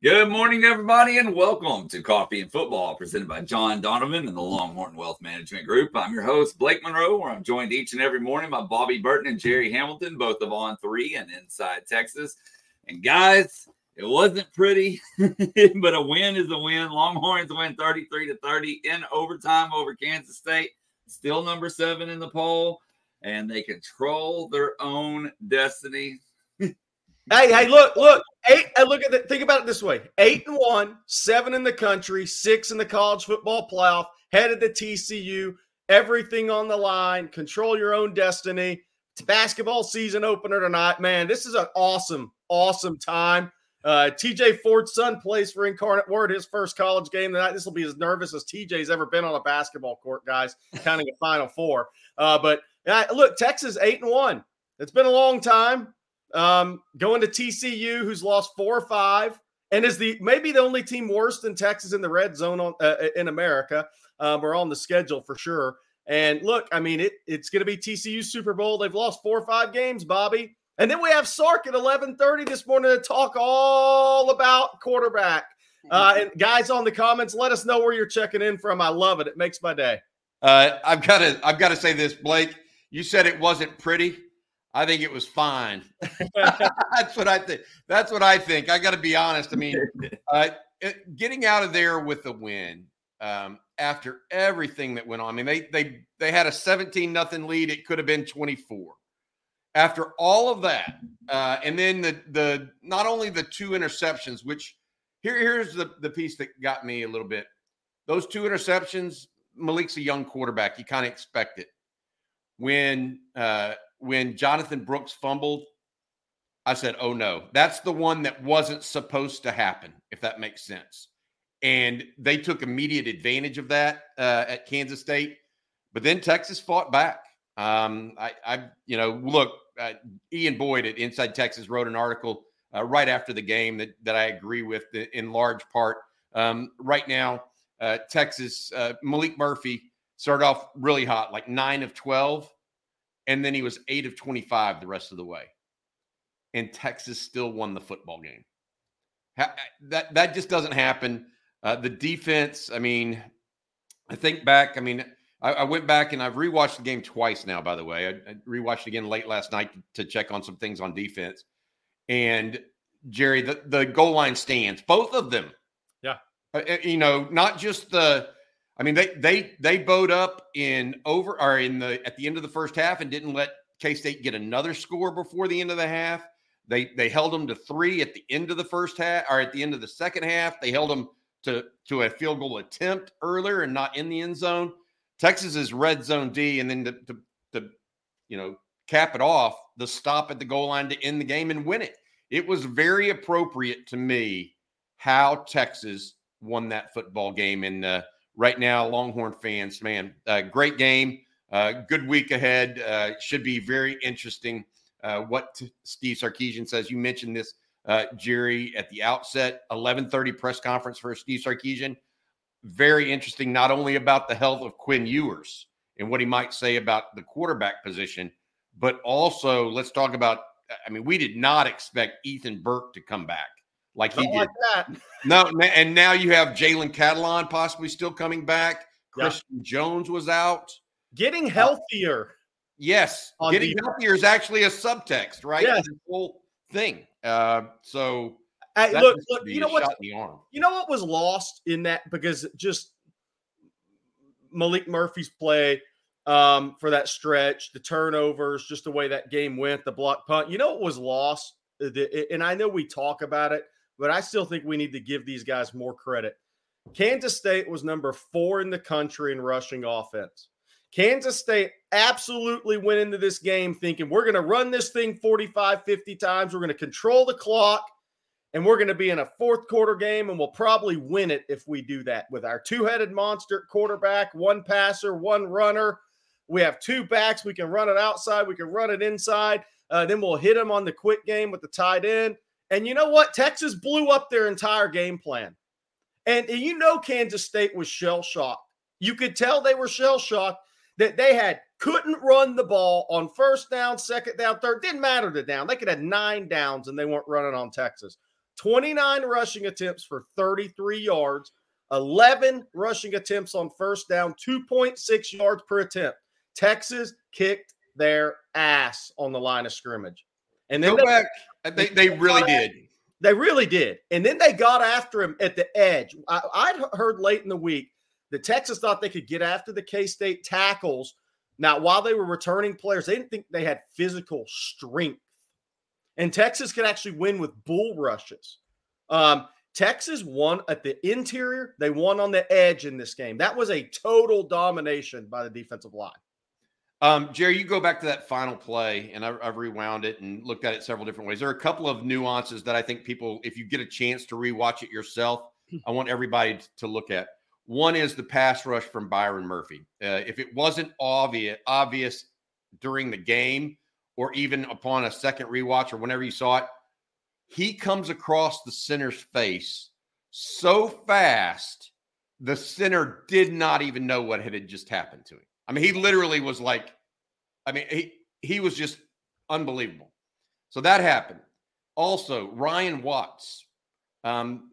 Good morning, everybody, and welcome to Coffee and Football, presented by John Donovan and the Longhorn Wealth Management Group. I'm your host, Blake Monroe, where I'm joined each and every morning by Bobby Burton and Jerry Hamilton, both of On Three and Inside Texas. And guys, it wasn't pretty, but a win is a win. Longhorns win 33 to 30 in overtime over Kansas State, still number seven in the poll, and they control their own destiny. Hey, hey, look, look, eight. Look at it. Think about it this way: eight and one, seven in the country, six in the college football playoff, headed to TCU, everything on the line, control your own destiny. It's basketball season opener tonight, man. This is an awesome, awesome time. Uh, TJ Ford's son plays for Incarnate Word, his first college game tonight. This will be as nervous as TJ's ever been on a basketball court, guys. Counting a Final Four, uh, but uh, look, Texas eight and one. It's been a long time. Um, going to TCU, who's lost four or five, and is the maybe the only team worse than Texas in the red zone on, uh, in America. Um, we're on the schedule for sure. And look, I mean, it, it's going to be TCU Super Bowl. They've lost four or five games, Bobby. And then we have Sark at 11:30 this morning to talk all about quarterback. Uh, and guys on the comments, let us know where you're checking in from. I love it. It makes my day. Uh, I've got to I've got to say this, Blake. You said it wasn't pretty. I think it was fine. That's what I think. That's what I think. I got to be honest. I mean, uh, getting out of there with a win um, after everything that went on. I mean, they they they had a seventeen nothing lead. It could have been twenty four. After all of that, uh, and then the the not only the two interceptions, which here here's the the piece that got me a little bit. Those two interceptions. Maalik's a young quarterback. You kind of expect it. When uh, when Jonathan Brooks fumbled, I said, oh no, that's the one that wasn't supposed to happen, if that makes sense. And they took immediate advantage of that uh, at Kansas State. But then Texas fought back. Um, I, I, you know, look, uh, Ian Boyd at Inside Texas wrote an article uh, right after the game that, that I agree with in large part. Um, right now, uh, Texas, uh, Maalik Murphy started off really hot, like nine of 12 and then he was eight of 25 the rest of the way. And Texas still won the football game. That that just doesn't happen. Uh, the defense, I mean, I think back, I mean, I, I, went back and I've rewatched the game twice now, by the way. I, I rewatched again late last night to, to, check on some things on defense. And Jerry, the, the goal line stands, both of them. Yeah. Uh, uh you know, not just the I mean, they they they bowed up in over or in the at the end of the first half and didn't let K State get another score before the end of the half. They they held them to three at the end of the first half or at the end of the second half. They held them to to a field goal attempt earlier and not in the end zone. Texas is red zone D, and then to, to, you know cap it off, the stop at the goal line to end the game and win it. It was very appropriate to me how Texas won that football game in. Uh, right now, Longhorn fans, man, uh, great game. Uh, good week ahead. Uh, should be very interesting. Uh, what Steve Sarkisian says. You mentioned this, uh, Jerry, at the outset. 11:30 press conference for Steve Sarkisian. Very interesting. Not only about the health of Quinn Ewers and what he might say about the quarterback position, but also let's talk about. I mean, we did not expect Ethan Burke to come back like he did. Like no, and now you have Jalen Catalon possibly still coming back. Christian yeah. Jones was out. Getting uh, healthier. Yes, getting the- healthier is actually a subtext, right? Yeah. The whole thing. Uh, so hey, look, look you know what? You know what was lost in that because just Maalik Murphy's play um, for that stretch, the turnovers, just the way that game went, the block punt. You know what was lost, and I know we talk about it but I still think we need to give these guys more credit. Kansas State was number four in the country in rushing offense. Kansas State absolutely went into this game thinking we're going to run this thing 45, 50 times. We're going to control the clock, and we're going to be in a fourth quarter game, and we'll probably win it if we do that with our two headed monster quarterback, one passer, one runner. We have two backs. We can run it outside, we can run it inside. Uh, then we'll hit them on the quick game with the tight end. And you know what? Texas blew up their entire game plan. And, and you know Kansas State was shell shocked. You could tell they were shell shocked that they had couldn't run the ball on first down, second down, third. Didn't matter the down. They could have nine downs and they weren't running on Texas. 29 rushing attempts for 33 yards, 11 rushing attempts on first down, 2.6 yards per attempt. Texas kicked their ass on the line of scrimmage. And then go they, back. They, they really did. They really did. And then they got after him at the edge. I, I'd heard late in the week that Texas thought they could get after the K State tackles. Now, while they were returning players, they didn't think they had physical strength. And Texas could actually win with bull rushes. Um, Texas won at the interior, they won on the edge in this game. That was a total domination by the defensive line. Um, Jerry, you go back to that final play, and I, have rewound it and looked at it several different ways. There are a couple of nuances that I think people, if you get a chance to rewatch it yourself, I want everybody to look at. One is the pass rush from Byron Murphy. Uh, if it wasn't obvious, obvious during the game, or even upon a second rewatch, or whenever you saw it, he comes across the center's face so fast, the center did not even know what had just happened to him. I mean, he literally was like, I mean, he he was just unbelievable. So that happened. Also, Ryan Watts, um,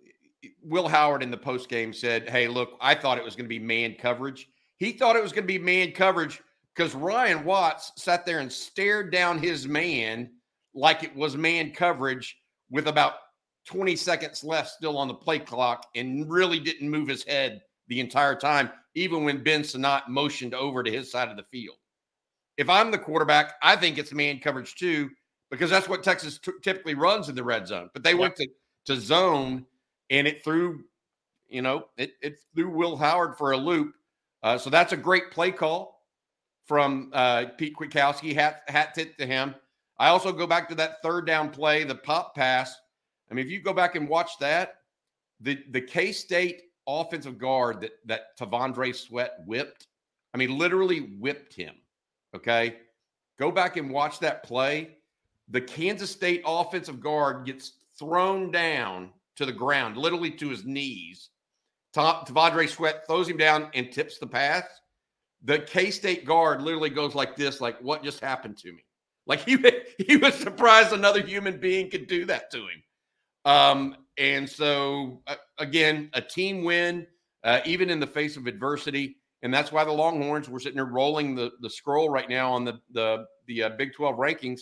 Will Howard in the post game said, "Hey, look, I thought it was going to be man coverage. He thought it was going to be man coverage because Ryan Watts sat there and stared down his man like it was man coverage with about 20 seconds left still on the play clock and really didn't move his head the entire time even when Ben Sinnott motioned over to his side of the field. If I'm the quarterback, I think it's man coverage too, because that's what Texas t- typically runs in the red zone. But they yep. went to, to zone and it threw, you know, it, it threw Will Howard for a loop. Uh, so that's a great play call from uh, Pete Kwiatkowski. Hat, hat tip to him. I also go back to that third down play, the pop pass. I mean, if you go back and watch that, the, the K State offensive guard that that T'Vondre Sweat whipped. I mean, literally whipped him. Okay. Go back and watch that play. The Kansas State offensive guard gets thrown down to the ground, literally to his knees. T'Vondre Sweat throws him down and tips the pass. The K State guard literally goes like this, like, what just happened to me? Like he, he was surprised another human being could do that to him. Um, and so, uh, again, a team win, uh, even in the face of adversity. And that's why the Longhorns were sitting there rolling the, the scroll right now on the the the uh, Big 12 rankings.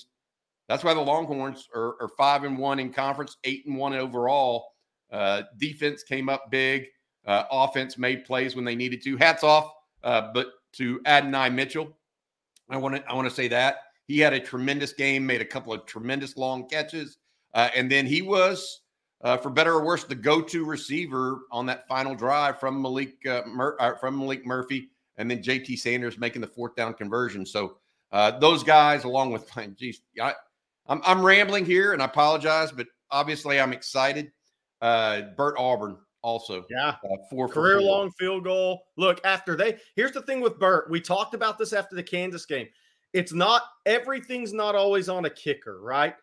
That's why the Longhorns are, are, five and one in conference, eight and one overall. Uh, defense came up big. Uh, offense made plays when they needed to. Hats off, uh, but to Adonai Mitchell, I want to I want to say that he had a tremendous game, made a couple of tremendous long catches, and then he was uh, for better or worse, the go-to receiver on that final drive from Maalik uh, Mur- uh, from Maalik Murphy, and then J.T. Sanders making the fourth down conversion. So uh, those guys, along with, geez, I, I'm, I'm rambling here, and I apologize, but obviously I'm excited. Uh, Bert Auburn also, yeah, uh, four career long field goal. Look, after they here's the thing with Bert. We talked about this after the Kansas game. It's not everything's not always on a kicker, right?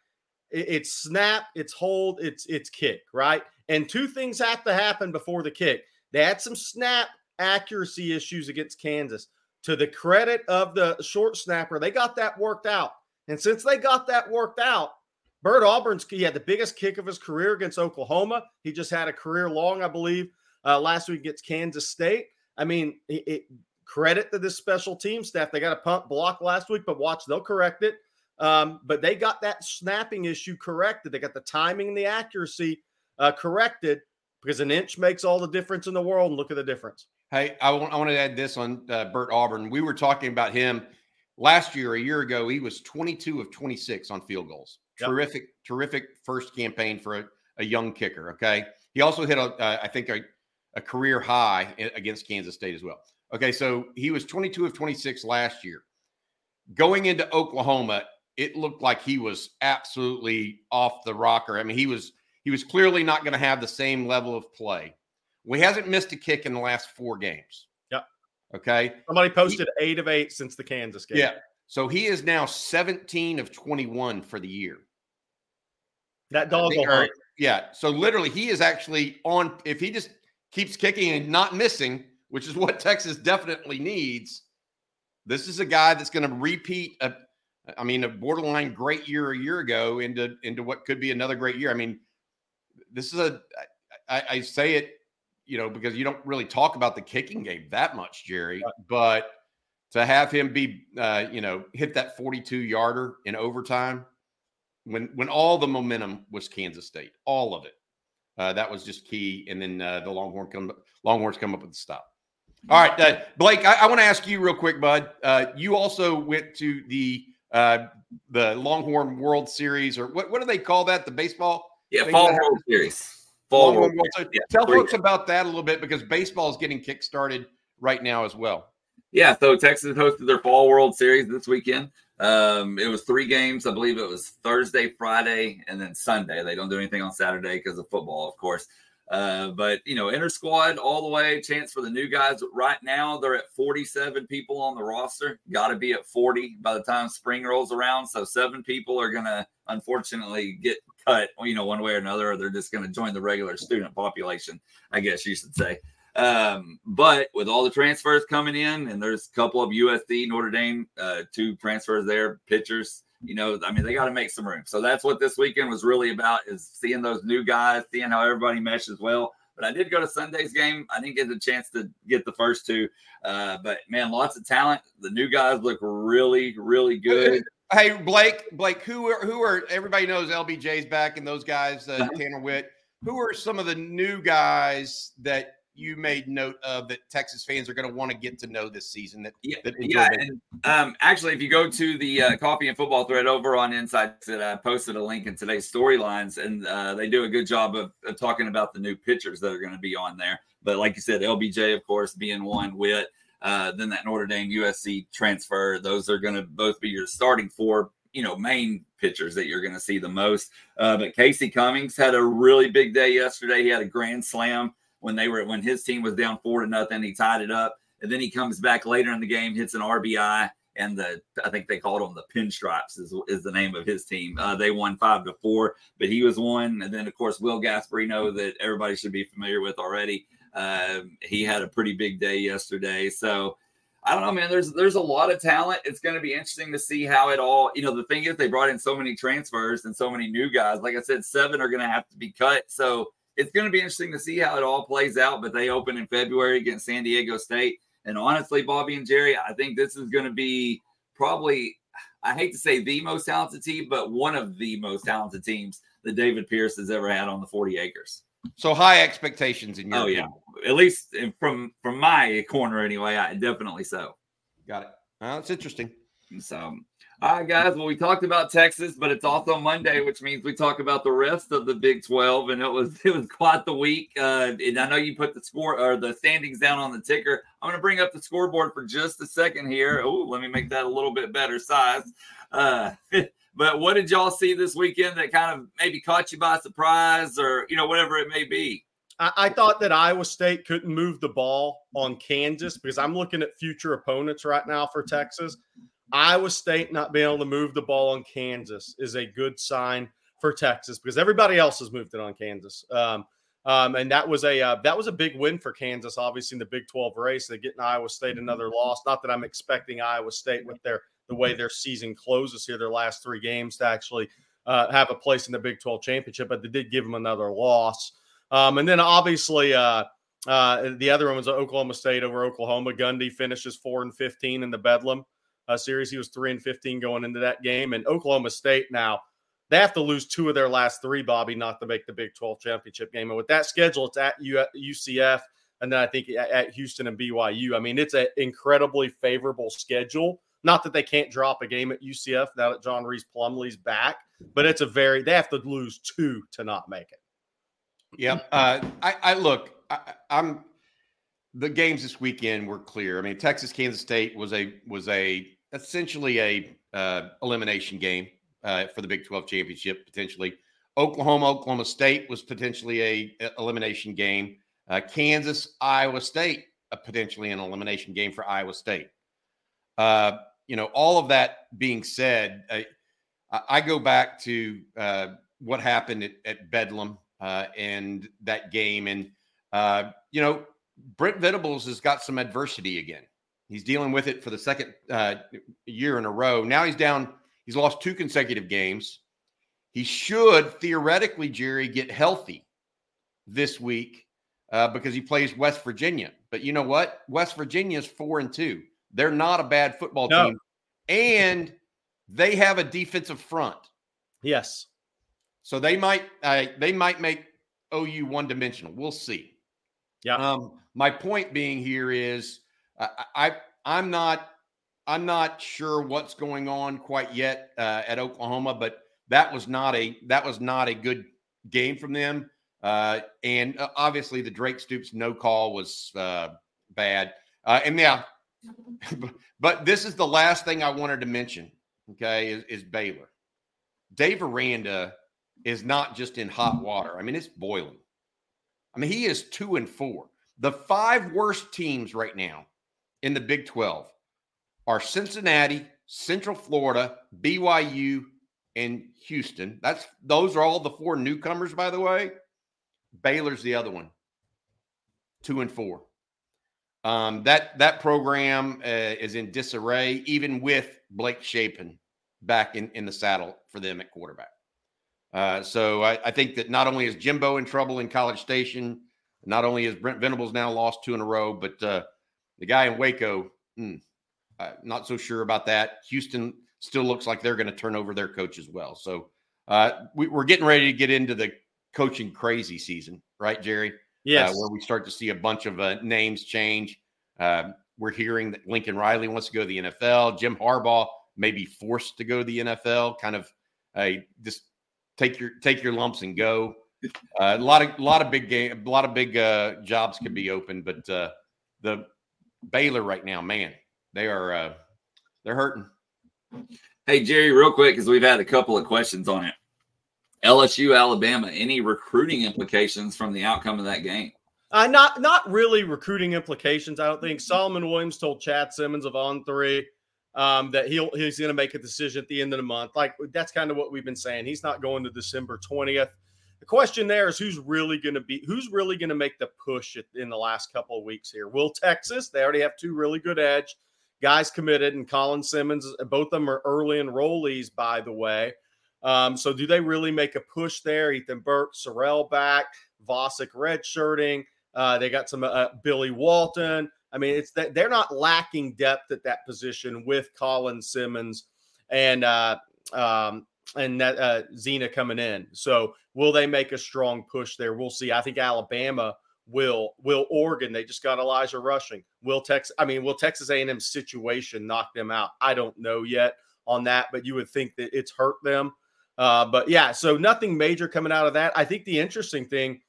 It's snap, it's hold, it's it's kick, right? And two things have to happen before the kick. They had some snap accuracy issues against Kansas. To the credit of the short snapper, they got that worked out. And since they got that worked out, Bert Auburn's he had the biggest kick of his career against Oklahoma. He just had a career long, I believe, uh, last week against Kansas State. I mean, it, it, credit to this special team staff. They got a punt block last week, but watch, they'll correct it. Um, but they got that snapping issue corrected. They got the timing and the accuracy uh, corrected because an inch makes all the difference in the world. And look at the difference. Hey, I want, I want to add this on uh, Bert Auburn. We were talking about him last year, a year ago. He was 22 of 26 on field goals. Yep. Terrific, terrific first campaign for a, a, young kicker. Okay. He also hit, a, uh, I think, a, a career high against Kansas State as well. Okay. So he was 22 of 26 last year. Going into Oklahoma, it looked like he was absolutely off the rocker. I mean, he was he was clearly not going to have the same level of play. We well, hasn't missed a kick in the last four games. Yep. Okay. Somebody posted he, eight of eight since the Kansas game. Yeah. So he is now 17 of 21 for the year. That dog. Yeah. So literally, he is actually on. If he just keeps kicking and not missing, which is what Texas definitely needs, this is a guy that's going to repeat a, I mean, a borderline great year a year ago into into what could be another great year. I mean, this is a I, I say it, you know, because you don't really talk about the kicking game that much, Jerry, right. but to have him be, uh, you know, hit that 42 yarder in overtime when when all the momentum was Kansas State, all of it. Uh, that was just key. And then uh, the Longhorn come, Longhorns come up with the stop. All right, uh, Blake, I, I want to ask you real quick, bud. Uh, you also went to the uh, the Longhorn World Series, or what, what do they call that? The baseball? Yeah, Fall World Series. Fall World. World. Yeah, Tell folks about that a little bit because baseball is getting kick-started right now as well. Yeah, so Texas hosted their Fall World Series this weekend. Um, it was three games. I believe it was Thursday, Friday, and then Sunday. They don't do anything on Saturday because of football, of course. Uh, but you know, inner squad all the way. Chance for the new guys. Right now, they're at 47 people on the roster. Got to be at 40 by the time spring rolls around. So seven people are gonna unfortunately get cut. You know, one way or another, or they're just gonna join the regular student population. I guess you should say. Um, but with all the transfers coming in, and there's a couple of USD, Notre Dame, uh, two transfers there, pitchers. You know, I mean, they got to make some room. So that's what this weekend was really about: is seeing those new guys, seeing how everybody meshes well. But I did go to Sunday's game. I didn't get the chance to get the first two. Uh, but man, lots of talent. The new guys look really, really good. Hey, Blake, Blake, who are who are everybody knows LBJ's back and those guys, uh, uh-huh. Tanner Witt. Who are some of the new guys that you made note of that Texas fans are going to want to get to know this season? That yeah, that yeah. And, um, actually, if you go to the uh, coffee and football thread over on Inside, that I posted a link in today's storylines, and uh, they do a good job of, of talking about the new pitchers that are going to be on there. But like you said, LBJ, of course, being one, Witt. Uh, then that Notre Dame USC transfer; those are going to both be your starting four you know main pitchers that you're going to see the most. Uh, but Casey Cummings had a really big day yesterday. He had a grand slam when they were when his team was down four to nothing. He tied it up, and then he comes back later in the game, hits an RBI, and the I think they called him the Pinstripes is, is the name of his team. Uh, they won five to four, but he was one, and then of course Will Gasparino that everybody should be familiar with already. Uh, he had a pretty big day yesterday, so. I don't know, man. There's there's a lot of talent. It's going to be interesting to see how it all. You know, the thing is they brought in so many transfers and so many new guys. Like I said, seven are going to have to be cut. So it's going to be interesting to see how it all plays out. But they open in February against San Diego State. And honestly, Bobby and Jerry, I think this is going to be probably, I hate to say the most talented team, but one of the most talented teams that David Pierce has ever had on the 40 acres. So high expectations in your Oh, yeah. At least from from my corner anyway, I definitely so. Got it. Well, it's interesting. So all right, guys. Well, we talked about Texas, but it's also Monday, which means we talk about the rest of the Big Twelve, and it was it was quite the week. Uh, and I know you put the score or the standings down on the ticker. I'm going to bring up the scoreboard for just a second here. Oh, let me make that a little bit better size. Uh, but what did y'all see this weekend that kind of maybe caught you by surprise, or you know whatever it may be? I, I thought that Iowa State couldn't move the ball on Kansas because I'm looking at future opponents right now for Texas. Iowa State not being able to move the ball on Kansas is a good sign for Texas because everybody else has moved it on Kansas. Um, um, and that was a uh, that was a big win for Kansas, obviously in the Big 12 race. They get in Iowa State another loss. Not that I'm expecting Iowa State with their the way their season closes here, their last three games to actually uh, have a place in the Big 12 championship, but they did give them another loss. Um, and then obviously uh, uh, the other one was Oklahoma State over Oklahoma. Gundy finishes four and 15 in the Bedlam uh, series. He was three and 15 going into that game. And Oklahoma State now, they have to lose two of their last three, Bobby, not to make the Big 12 championship game. And with that schedule, it's at UCF and then I think at Houston and BYU. I mean, it's an incredibly favorable schedule. Not that they can't drop a game at UCF now that John Rhys Plumlee's back, but it's a very they have to lose two to not make it. Yeah, uh, I, I look. I, I'm the games this weekend were clear. I mean, Texas Kansas State was a was a essentially a uh, elimination game uh, for the Big 12 championship potentially. Oklahoma, Oklahoma State was potentially a, a elimination game. Uh, Kansas, Iowa State, potentially an elimination game for Iowa State. Uh, you know, all of that being said, I, I go back to uh, what happened at, at Bedlam uh, and that game, and you know, Brent Venables has got some adversity again. He's dealing with it for the second uh, year in a row. Now he's down. He's lost two consecutive games. He should theoretically, Jerry, get healthy this week uh, because he plays West Virginia. But you know what? West Virginia is four and two. They're not a bad football no. team, and they have a defensive front. Yes. So they might uh, they might make OU one dimensional. We'll see. Yeah. Um, my point being here is I, I I'm not I'm not sure what's going on quite yet uh, at Oklahoma, but that was not a that was not a good game from them. Uh, and uh, obviously, the Drake Stoops no call was uh, bad. Uh, and yeah, but this is the last thing I wanted to mention. Okay, is, is Baylor. Dave Aranda is not just in hot water. I mean, it's boiling. I mean, he is two and four. The five worst teams right now in the Big 12 are Cincinnati, Central Florida, BYU, and Houston. That's those are all the four newcomers, by the way. Baylor's the other one, two and four. Um, that that program uh, is in disarray, even with Blake Shapen back in, in the saddle for them at quarterback. Uh, so I, I, think that not only is Jimbo in trouble in College Station, not only is Brent Venables now lost two in a row, but uh, the guy in Waco, hmm, not so sure about that. Houston still looks like they're going to turn over their coach as well. So uh, we, are getting ready to get into the coaching crazy season, right, Jerry? Uh, yes. Uh, where we start to see a bunch of uh, names change. Uh, we're hearing that Lincoln Riley wants to go to the NFL. Jim Harbaugh may be forced to go to the NFL. Kind of a just take your take your lumps and go. Uh, a lot of a lot of big game, a lot of big uh, jobs could be open, but uh, the Baylor right now, man, they are uh, they're hurting. Hey Jerry, real quick, because we've had a couple of questions on it. LSU, Alabama, any recruiting implications from the outcome of that game? Uh, not not really recruiting implications. I don't think Solomon Williams told Chad Simmons of On Three um, that he'll he's going to make a decision at the end of the month. Like that's kind of what we've been saying. He's not going to December twentieth. The question there is who's really going to be who's really going to make the push in the last couple of weeks here. Will Texas? They already have two really good edge guys committed, and Colin Simmons. Both of them are early enrollees, by the way. Um, so do they really make a push there? Ethan Burke, Sorrell back, Vossick redshirting. Uh, they got some uh, Billy Walton. I mean, it's that they're not lacking depth at that position with Colin Simmons and uh, um, and that uh, Zena coming in. So will they make a strong push there? We'll see. I think Alabama will. Will Oregon? They just got Elijah Rushing. Will Texas? I mean, will Texas A&M situation knock them out? I don't know yet on that, but you would think that it's hurt them. Uh, but yeah, so nothing major coming out of that. I think the interesting thing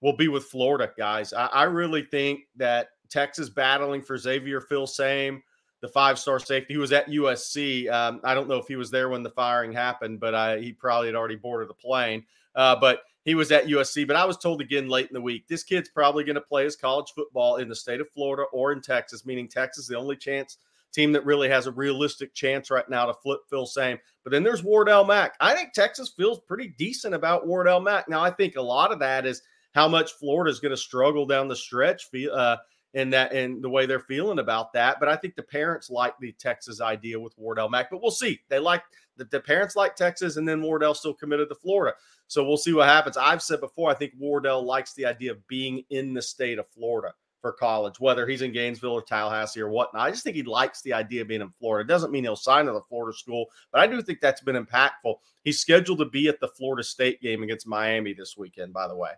will be with Florida, guys. I, I really think that Texas battling for Xavier Filsaime, the five star safety He was at USC. Um, I don't know if he was there when the firing happened, but I, he probably had already boarded the plane. Uh, but he was at USC. But I was told again late in the week, this kid's probably going to play his college football in the state of Florida or in Texas, meaning Texas the only chance team that really has a realistic chance right now to flip Filsaime. But then there's Wardell Mack. I think Texas feels pretty decent about Wardell Mack. Now I think a lot of that is how much Florida is going to struggle down the stretch. Uh, and that and the way they're feeling about that. But I think the parents like the Texas idea with Wardell Mack. But we'll see. They like the, the parents like Texas, and then Wardell still committed to Florida. So we'll see what happens. I've said before, I think Wardell likes the idea of being in the state of Florida for college, whether he's in Gainesville or Tallahassee or whatnot. I just think he likes the idea of being in Florida. It doesn't mean he'll sign to the Florida school, but I do think that's been impactful. He's scheduled to be at the Florida State game against Miami this weekend, by the way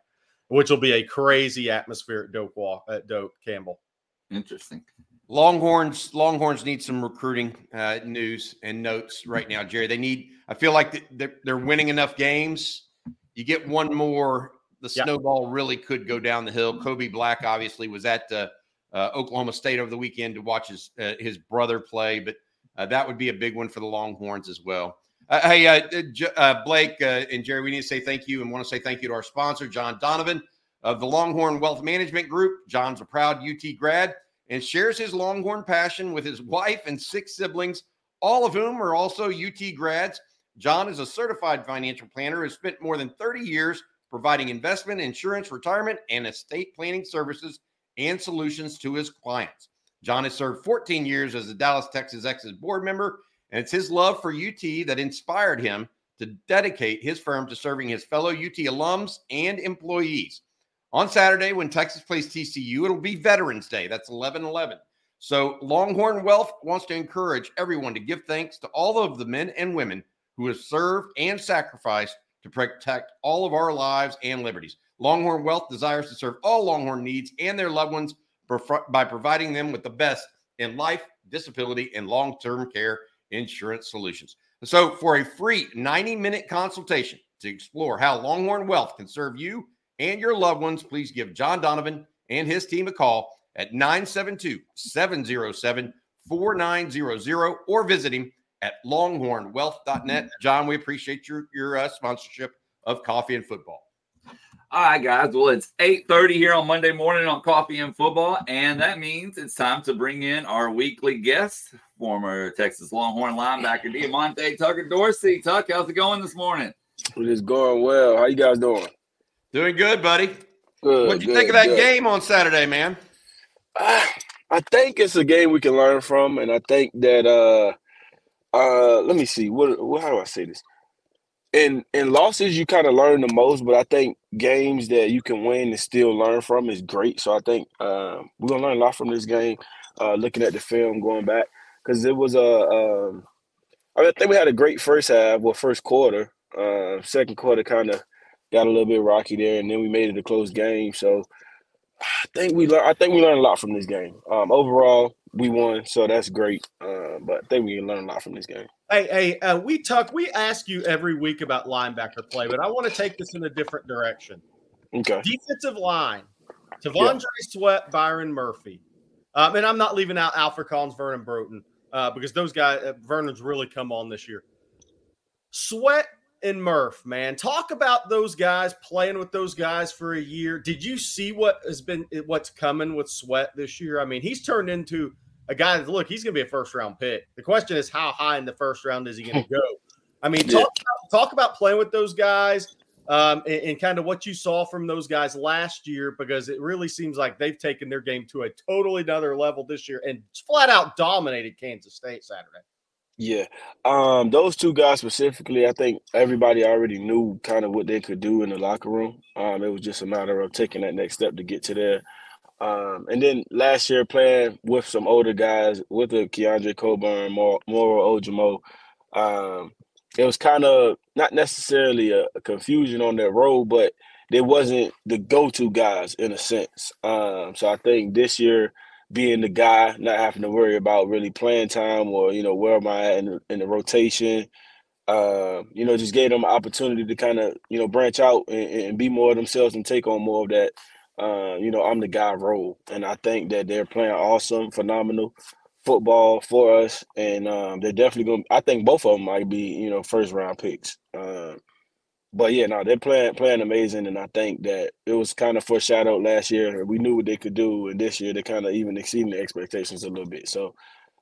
which will be a crazy atmosphere at Doak Walk at Doak Campbell. Interesting. Longhorns, Longhorns need some recruiting uh, news and notes right now, Jerry. They need. I feel like they're, they're winning enough games. You get one more, the snowball really could go down the hill. Kobe Black obviously was at uh, uh, Oklahoma State over the weekend to watch his uh, his brother play, but uh, that would be a big one for the Longhorns as well. Uh, hey, uh, uh, Blake uh, and Jerry, we need to say thank you and want to say thank you to our sponsor, John Donovan of the Longhorn Wealth Management Group. John's a proud UT grad and shares his Longhorn passion with his wife and six siblings, all of whom are also UT grads. John is a certified financial planner who has spent more than 30 years providing investment, insurance, retirement, and estate planning services and solutions to his clients. John has served 14 years as a Dallas, Texas Exes board member and it's his love for UT that inspired him to dedicate his firm to serving his fellow UT alums and employees. On Saturday, when Texas plays TCU, it'll be Veterans Day. That's 11 11. So, Longhorn Wealth wants to encourage everyone to give thanks to all of the men and women who have served and sacrificed to protect all of our lives and liberties. Longhorn Wealth desires to serve all Longhorn needs and their loved ones by providing them with the best in life, disability, and long term care insurance solutions. So, for a free 90 minute consultation to explore how Longhorn Wealth can serve you and your loved ones, please give John Donovan and his team a call at 972 707 4900 or visit him at longhornwealth.net. John, we appreciate your, your uh, sponsorship of Coffee and Football. All right, guys. Well, it's 8:30 here on Monday morning on Coffee and Football, and that means it's time to bring in our weekly guest, former Texas Longhorn linebacker Diamante Tucker Dorsey. Tuck, how's it going this morning? It is going well. How you guys doing? Doing good, buddy. Good. What'd you good, think of that good. game on Saturday, man? Uh, I think it's a game we can learn from, and I think that uh, uh, let me see. What, what how do I say this? In in losses you kind of learn the most, but I think games that you can win and still learn from is great. So I think uh, we're gonna learn a lot from this game. Uh, looking at the film, going back because it was a. Um, I, mean, I think we had a great first half, well, first quarter. Uh, second quarter kind of got a little bit rocky there, and then we made it a close game. So I think we learned. I think we learned a lot from this game. Um, overall, we won, so that's great. Uh, but I think we can learn a lot from this game. Hey, hey, uh, we talk. We ask you every week about linebacker play, but I want to take this in a different direction. Okay. Defensive line: T'Vondre yeah. Sweat, Byron Murphy, um, and I'm not leaving out Alfred Collins, Vernon Broughton, uh, because those guys, uh, Vernon's really come on this year. Sweat and Murph, man, talk about those guys playing with those guys for a year. Did you see what has been what's coming with Sweat this year? I mean, he's turned into a guy that look, he's going to be a first round pick. The question is, how high in the first round is he going to go? I mean, talk, yeah. about, talk about playing with those guys um, and, and, kind of what you saw from those guys last year, because it really seems like they've taken their game to a totally another level this year and flat out dominated Kansas State Saturday. Yeah. Um, those two guys specifically, I think everybody already knew kind of what they could do in the locker room. Um, it was just a matter of taking that next step to get to there. Um, and then last year playing with some older guys, with the Keondre Coburn, Moro Ojomo, um, it was kind of not necessarily a, a, confusion on their role, but they wasn't the go-to guys in a sense. Um, so I think this year being the guy, not having to worry about really playing time or you know where am I in the, in the rotation, uh, you know, just gave them an opportunity to kind of you know branch out and, and be more of themselves and take on more of that uh, you know, I'm the guy role. And I think that they're playing awesome, phenomenal football for us. And um, they're definitely going to, I think both of them might be, you know, first round picks. Uh, but yeah, no, they're playing playing amazing, and I think that it was kind of foreshadowed last year. We knew what they could do, and this year they're kind of even exceeding the expectations a little bit. So,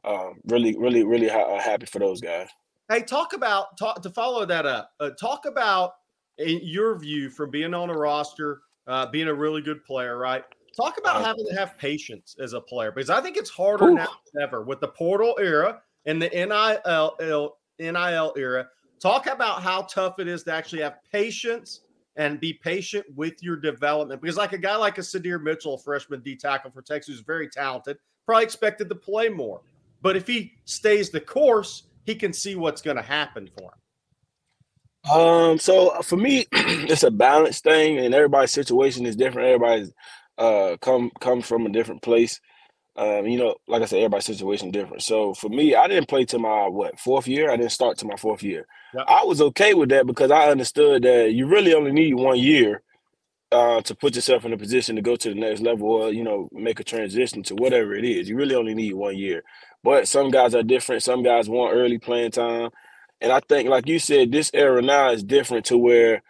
um, really, really, really ha- uh, happy for those guys. Hey, talk about talk to follow that up. Uh, talk about in your view from being on a roster uh, being a really good player, right? Talk about uh, having to have patience as a player because I think it's harder ooh. now than ever with the portal era and the NIL NIL era. Talk about how tough it is to actually have patience and be patient with your development. Because like a guy like a Sydir Mitchell, freshman D tackle for Texas, who's very talented, probably expected to play more. But if he stays the course, he can see what's going to happen for him. Um, so uh, for me, it's a balance thing, and everybody's situation is different. Everybody's uh come from a different place. Um, you know, like I said, everybody's situation different. So for me, I didn't play to my what fourth year. I didn't start to my fourth year. I was okay with that because I understood that you really only need one year uh, to put yourself in a position to go to the next level or you know make a transition to whatever it is. You really only need one year. But some guys are different. Some guys want early playing time. And I think, like you said, this era now is different to where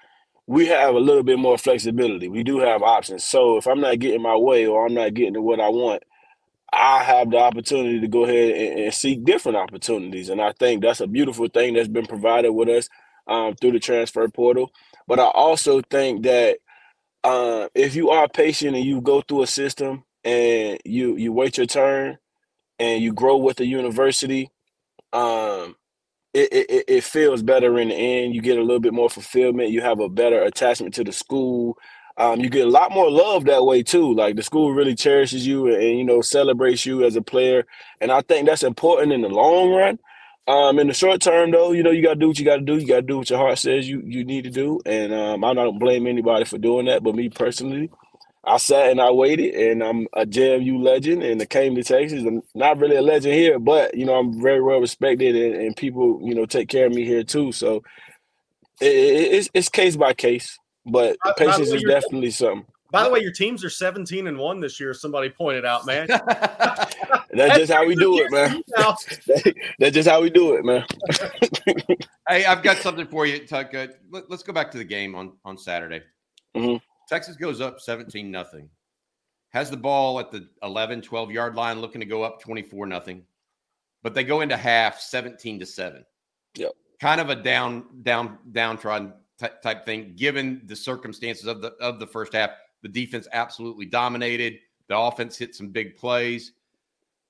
we have a little bit more flexibility. We do have options. So if I'm not getting my way or I'm not getting to what I want, I have the opportunity to go ahead and, and seek different opportunities. And I think that's a beautiful thing that's been provided with us um, through the transfer portal. But I also think that uh, if you are patient and you go through a system and you you wait your turn and you grow with the university, um, it, it, it feels better in the end. You get a little bit more fulfillment. You have a better attachment to the school. Um, you get a lot more love that way too. Like the school really cherishes you and, and, you know celebrates you as a player, and I think that's important in the long run. Um, in the short term, though, you know you got to do what you got to do. You got to do what your heart says you you need to do, and um, I don't blame anybody for doing that. But me personally, I sat and I waited, and I'm a JMU legend, and I came to Texas. I'm not really a legend here, but you know I'm very well respected, and, and people you know take care of me here too. So it, it, it's it's case by case. But by, patience by is definitely something. By the way, your teams are 17 and 1 this year. Somebody pointed out, man. that's just how we do it, man. that's just how we do it, man. hey, I've got something for you, Tuck. Uh, let, us go back to the game on, on Saturday. Mm-hmm. Texas goes up 17 nothing. Has the ball at the 11, 12 yard line looking to go up 24 nothing. But they go into half 17 to 7. Yep. Kind of a down down downtrodden type thing, given the circumstances of the of the first half. The defense absolutely dominated. The offense hit some big plays.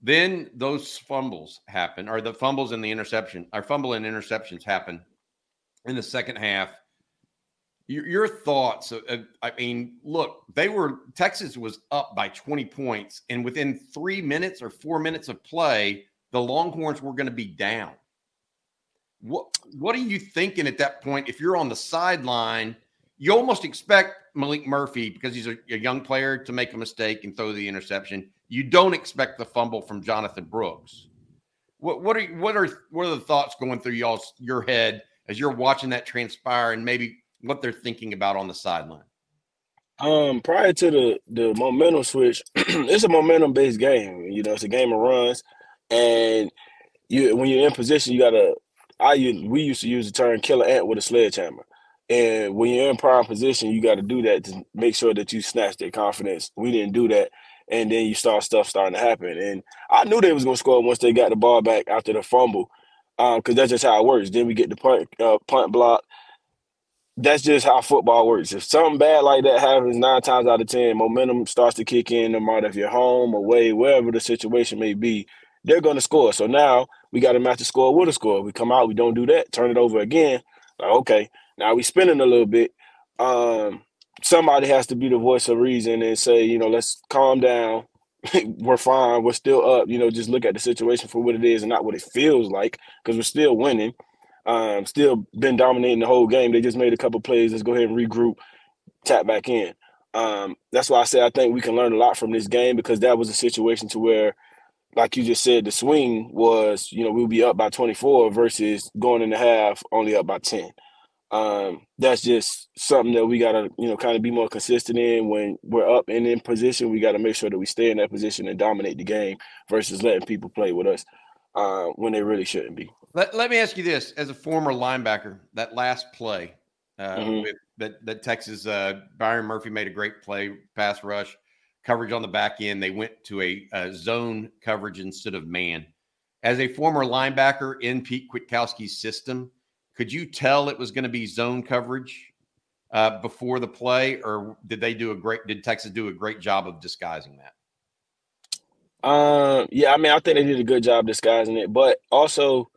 Then those fumbles happen, or the fumbles and the interception, our fumble and interceptions happen in the second half. Your, your thoughts? Uh, I mean, look, they were Texas was up by 20 points, and within three minutes or four minutes of play, the Longhorns were going to be down. What what are you thinking at that point? If you're on the sideline, you almost expect Maalik Murphy because he's a, a, young player to make a mistake and throw the interception. You don't expect the fumble from Jonathan Brooks. What what are what are what are the thoughts going through y'all's your head as you're watching that transpire and maybe what they're thinking about on the sideline? Um, prior to the the momentum switch, it's a momentum based game. You know, it's a game of runs, and you when you're in position, you gotta I we used to use the term killer ant with a sledgehammer. And when you're in prime position, you got to do that to make sure that you snatch their confidence. We didn't do that. And then you start stuff starting to happen. And I knew they was gonna score once they got the ball back after the fumble. Um, because that's just how it works. Then we get the punt uh, punt block. That's just how football works. If something bad like that happens, nine times out of ten, momentum starts to kick in. No matter if you're home, away, wherever the situation may be, they're going to score. So now we got to match the score with a score. We come out, we don't do that, turn it over again. Like, okay, now we spinning a little bit. Um, somebody has to be the voice of reason and say, you know, let's calm down. we're fine. We're still up. You know, just look at the situation for what it is and not what it feels like because we're still winning. Um, still been dominating the whole game. They just made a couple plays. Let's go ahead and regroup, tap back in. Um, that's why I say I think we can learn a lot from this game because that was a situation to where – like you just said, the swing was, you know, we'll be up by 24 versus going in the half only up by 10. Um, that's just something that we gotta, you know, kind of be more consistent in when we're up and in position. We gotta make sure that we stay in that position and dominate the game versus letting people play with us uh, when they really shouldn't be. Let, let me ask you this: as a former linebacker, that last play uh, mm-hmm. with, that that Texas uh, Byron Murphy made a great play, pass rush coverage on the back end. They went to a, a zone coverage instead of man. As a former linebacker in Pete Kwiatkowski's system, could you tell it was going to be zone coverage uh, before the play, or did they do a great? Did Texas do a great job of disguising that? Um, yeah, I mean, I think they did a good job disguising it, but also,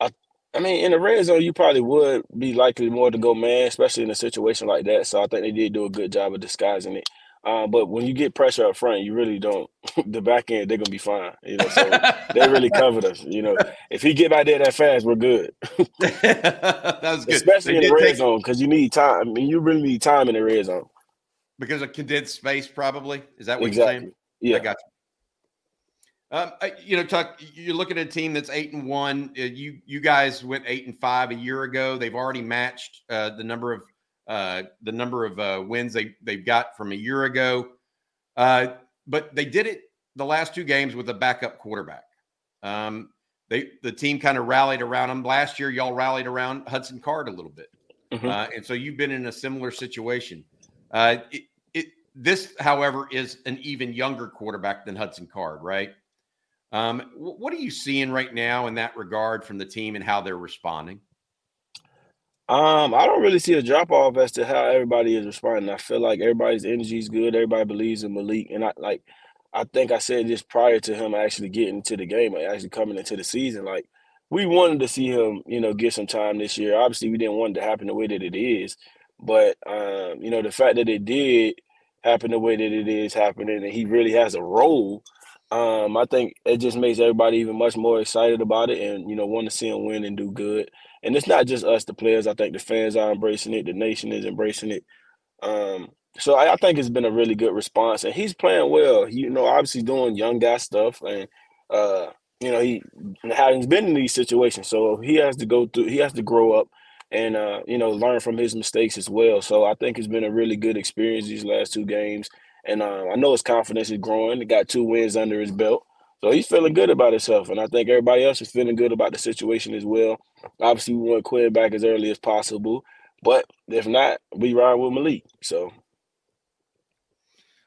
I, I mean, in the red zone, you probably would be likely more to go man, especially in a situation like that. So I think they did do a good job of disguising it. Uh, but when you get pressure up front, you really don't. the back end, they're gonna be fine. You know, so they really covered us. You know, if he get out there that fast, we're good. that was good, especially they in the red take... zone because you need time. I mean, you really need time in the red zone because of condensed space. Probably is that what exactly. you're saying? Yeah, I got you. Um, you know, Tuck, you're looking at a team that's eight and one. Uh, you you guys went eight and five a year ago. They've already matched uh, the number of uh, the number of uh, wins they they've got from a year ago. Uh, but they did it the last two games with a backup quarterback. Um, they the team kind of rallied around him last year. Y'all rallied around Hudson Card a little bit, mm-hmm. uh, and so you've been in a similar situation. Uh, it, it, this, however, is an even younger quarterback than Hudson Card, right? Um, what are you seeing right now in that regard from the team and how they're responding? Um, I don't really see a drop off as to how everybody is responding. I feel like everybody's energy is good. Everybody believes in Maalik, and I like. I think I said this prior to him actually getting to the game, actually coming into the season. Like we wanted to see him, you know, get some time this year. Obviously, we didn't want it to happen the way that it is, But um, you know, the fact that it did happen the way that it is happening, and he really has a role. Um, I think it just makes everybody even much more excited about it, and you know, want to see him win and do good. And it's not just us, the players. I think the fans are embracing it. The nation is embracing it. Um, so I, I, think it's been a really good response, and he's playing well. You know, obviously doing young guy stuff, and uh, you know, he having been in these situations, so he has to go through. He has to grow up, and uh, you know, learn from his mistakes as well. So I think it's been a really good experience these last two games, and uh, I know his confidence is growing. He got two wins under his belt, so he's feeling good about himself, and I think everybody else is feeling good about the situation as well. Obviously, we want Quinn back as early as possible, but if not, we ride with Maalik. So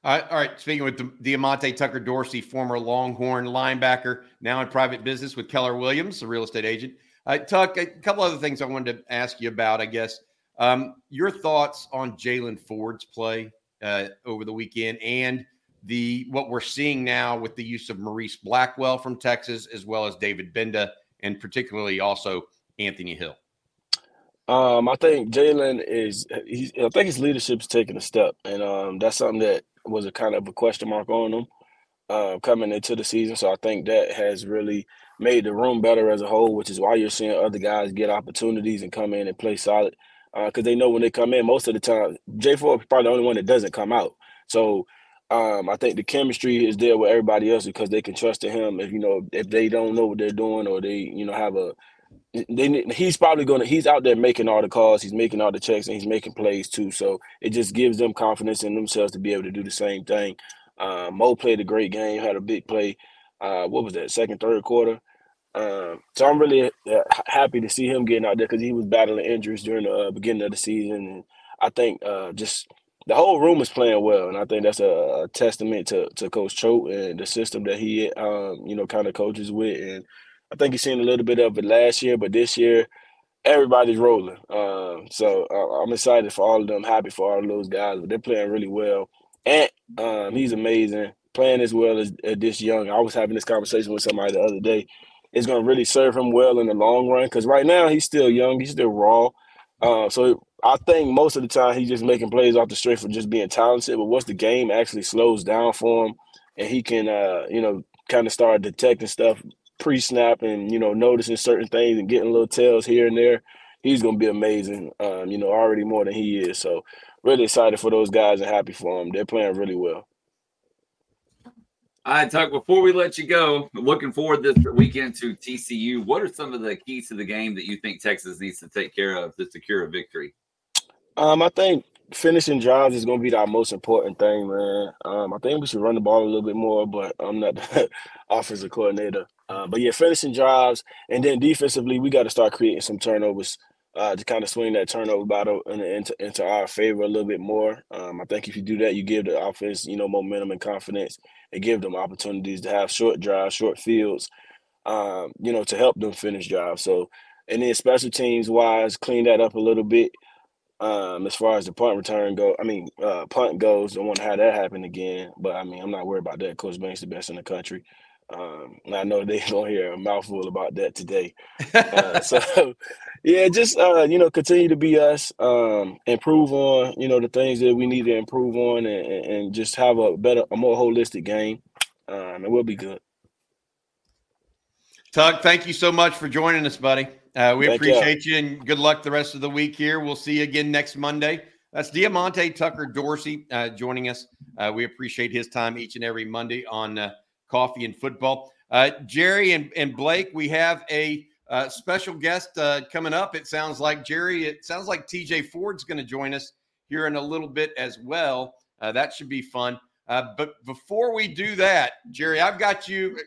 all right. Speaking with Diamante Tucker Dorsey, former Longhorn linebacker, now in private business with Keller Williams, a real estate agent. Uh, Tuck, a couple other things I wanted to ask you about, I guess. Um, your thoughts on Jaylan Ford's play uh, over the weekend and the what we're seeing now with the use of Maurice Blackwell from Texas, as well as David Gbenda, and particularly also Anthony Hill. Um, I think Jaylan is. He's, I think his leadership's taking a step, and um, that's something that was a kind of a question mark on him uh, coming into the season. So I think that has really made the room better as a whole, which is why you're seeing other guys get opportunities and come in and play solid because uh, they know when they come in, most of the time, J4 is probably the only one that doesn't come out. So um, I think the chemistry is there with everybody else because they can trust in him. If you know if they don't know what they're doing or they you know have a they, he's probably going to he's out there making all the calls he's making all the checks and he's making plays too. So it just gives them confidence in themselves to be able to do the same thing. Uh, mo played a great game had a big play uh, what was that second third quarter? Um, so i'm really uh, happy to see him getting out there because he was battling injuries during the uh, beginning of the season. And i think uh, just the whole room is playing well and i think that's a, a testament to, to coach choate and the system that he um, you know kind of coaches with and I think you've seen a little bit of it last year, but this year everybody's rolling. Um, so uh, I'm excited for all of them. Happy for all of those guys. But they're playing really well. And um, he's amazing. Playing as well as this young. I was having this conversation with somebody the other day. It's going to really serve him well in the long run because right now he's still young. He's still raw. Uh, so I think most of the time he's just making plays off the strength for just being talented. But once the game actually slows down for him and he can, uh, you know, kind of start detecting stuff pre-snap and you know noticing certain things and getting little tells here and there, he's gonna be amazing. Um, you know, already more than he is. So really excited for those guys and happy for them. They're playing really well. All right, Tuck, before we let you go, looking forward this weekend to TCU. What are some of the keys to the game that you think Texas needs to take care of to secure a victory? Um, I think finishing drives is going to be our most important thing, man. Um, I think we should run the ball a little bit more, but I'm not the offensive coordinator. Uh, but yeah, finishing drives, and then defensively, we got to start creating some turnovers uh, to kind of swing that turnover battle into, into our favor a little bit more. Um, I think if you do that, you give the offense, you know, momentum and confidence, and give them opportunities to have short drives, short fields, um, you know, to help them finish drives. So, and then special teams wise, clean that up a little bit. Um, as far as the punt return go, I mean, uh, punt goes, don't want to have that happen again. But I mean, I'm not worried about that. Coach Banks the best in the country. Um, I know they're gonna hear a mouthful about that today. Uh, so, yeah, just uh, you know, continue to be us, um, improve on you know the things that we need to improve on, and, and just have a better, a more holistic game, um, and we'll be good. Tuck, thank you so much for joining us, buddy. Uh, we thank appreciate you. you and good luck the rest of the week here. We'll see you again next Monday. That's Diamante Tucker Dorsey uh, joining us. Uh, we appreciate his time each and every Monday on uh, coffee and football. Uh, Jerry and, and Blake, we have a uh, special guest uh, coming up. It sounds like Jerry. It sounds like TJ Ford's going to join us here in a little bit as well. Uh, that should be fun. Uh, but before we do that, Jerry, I've got you.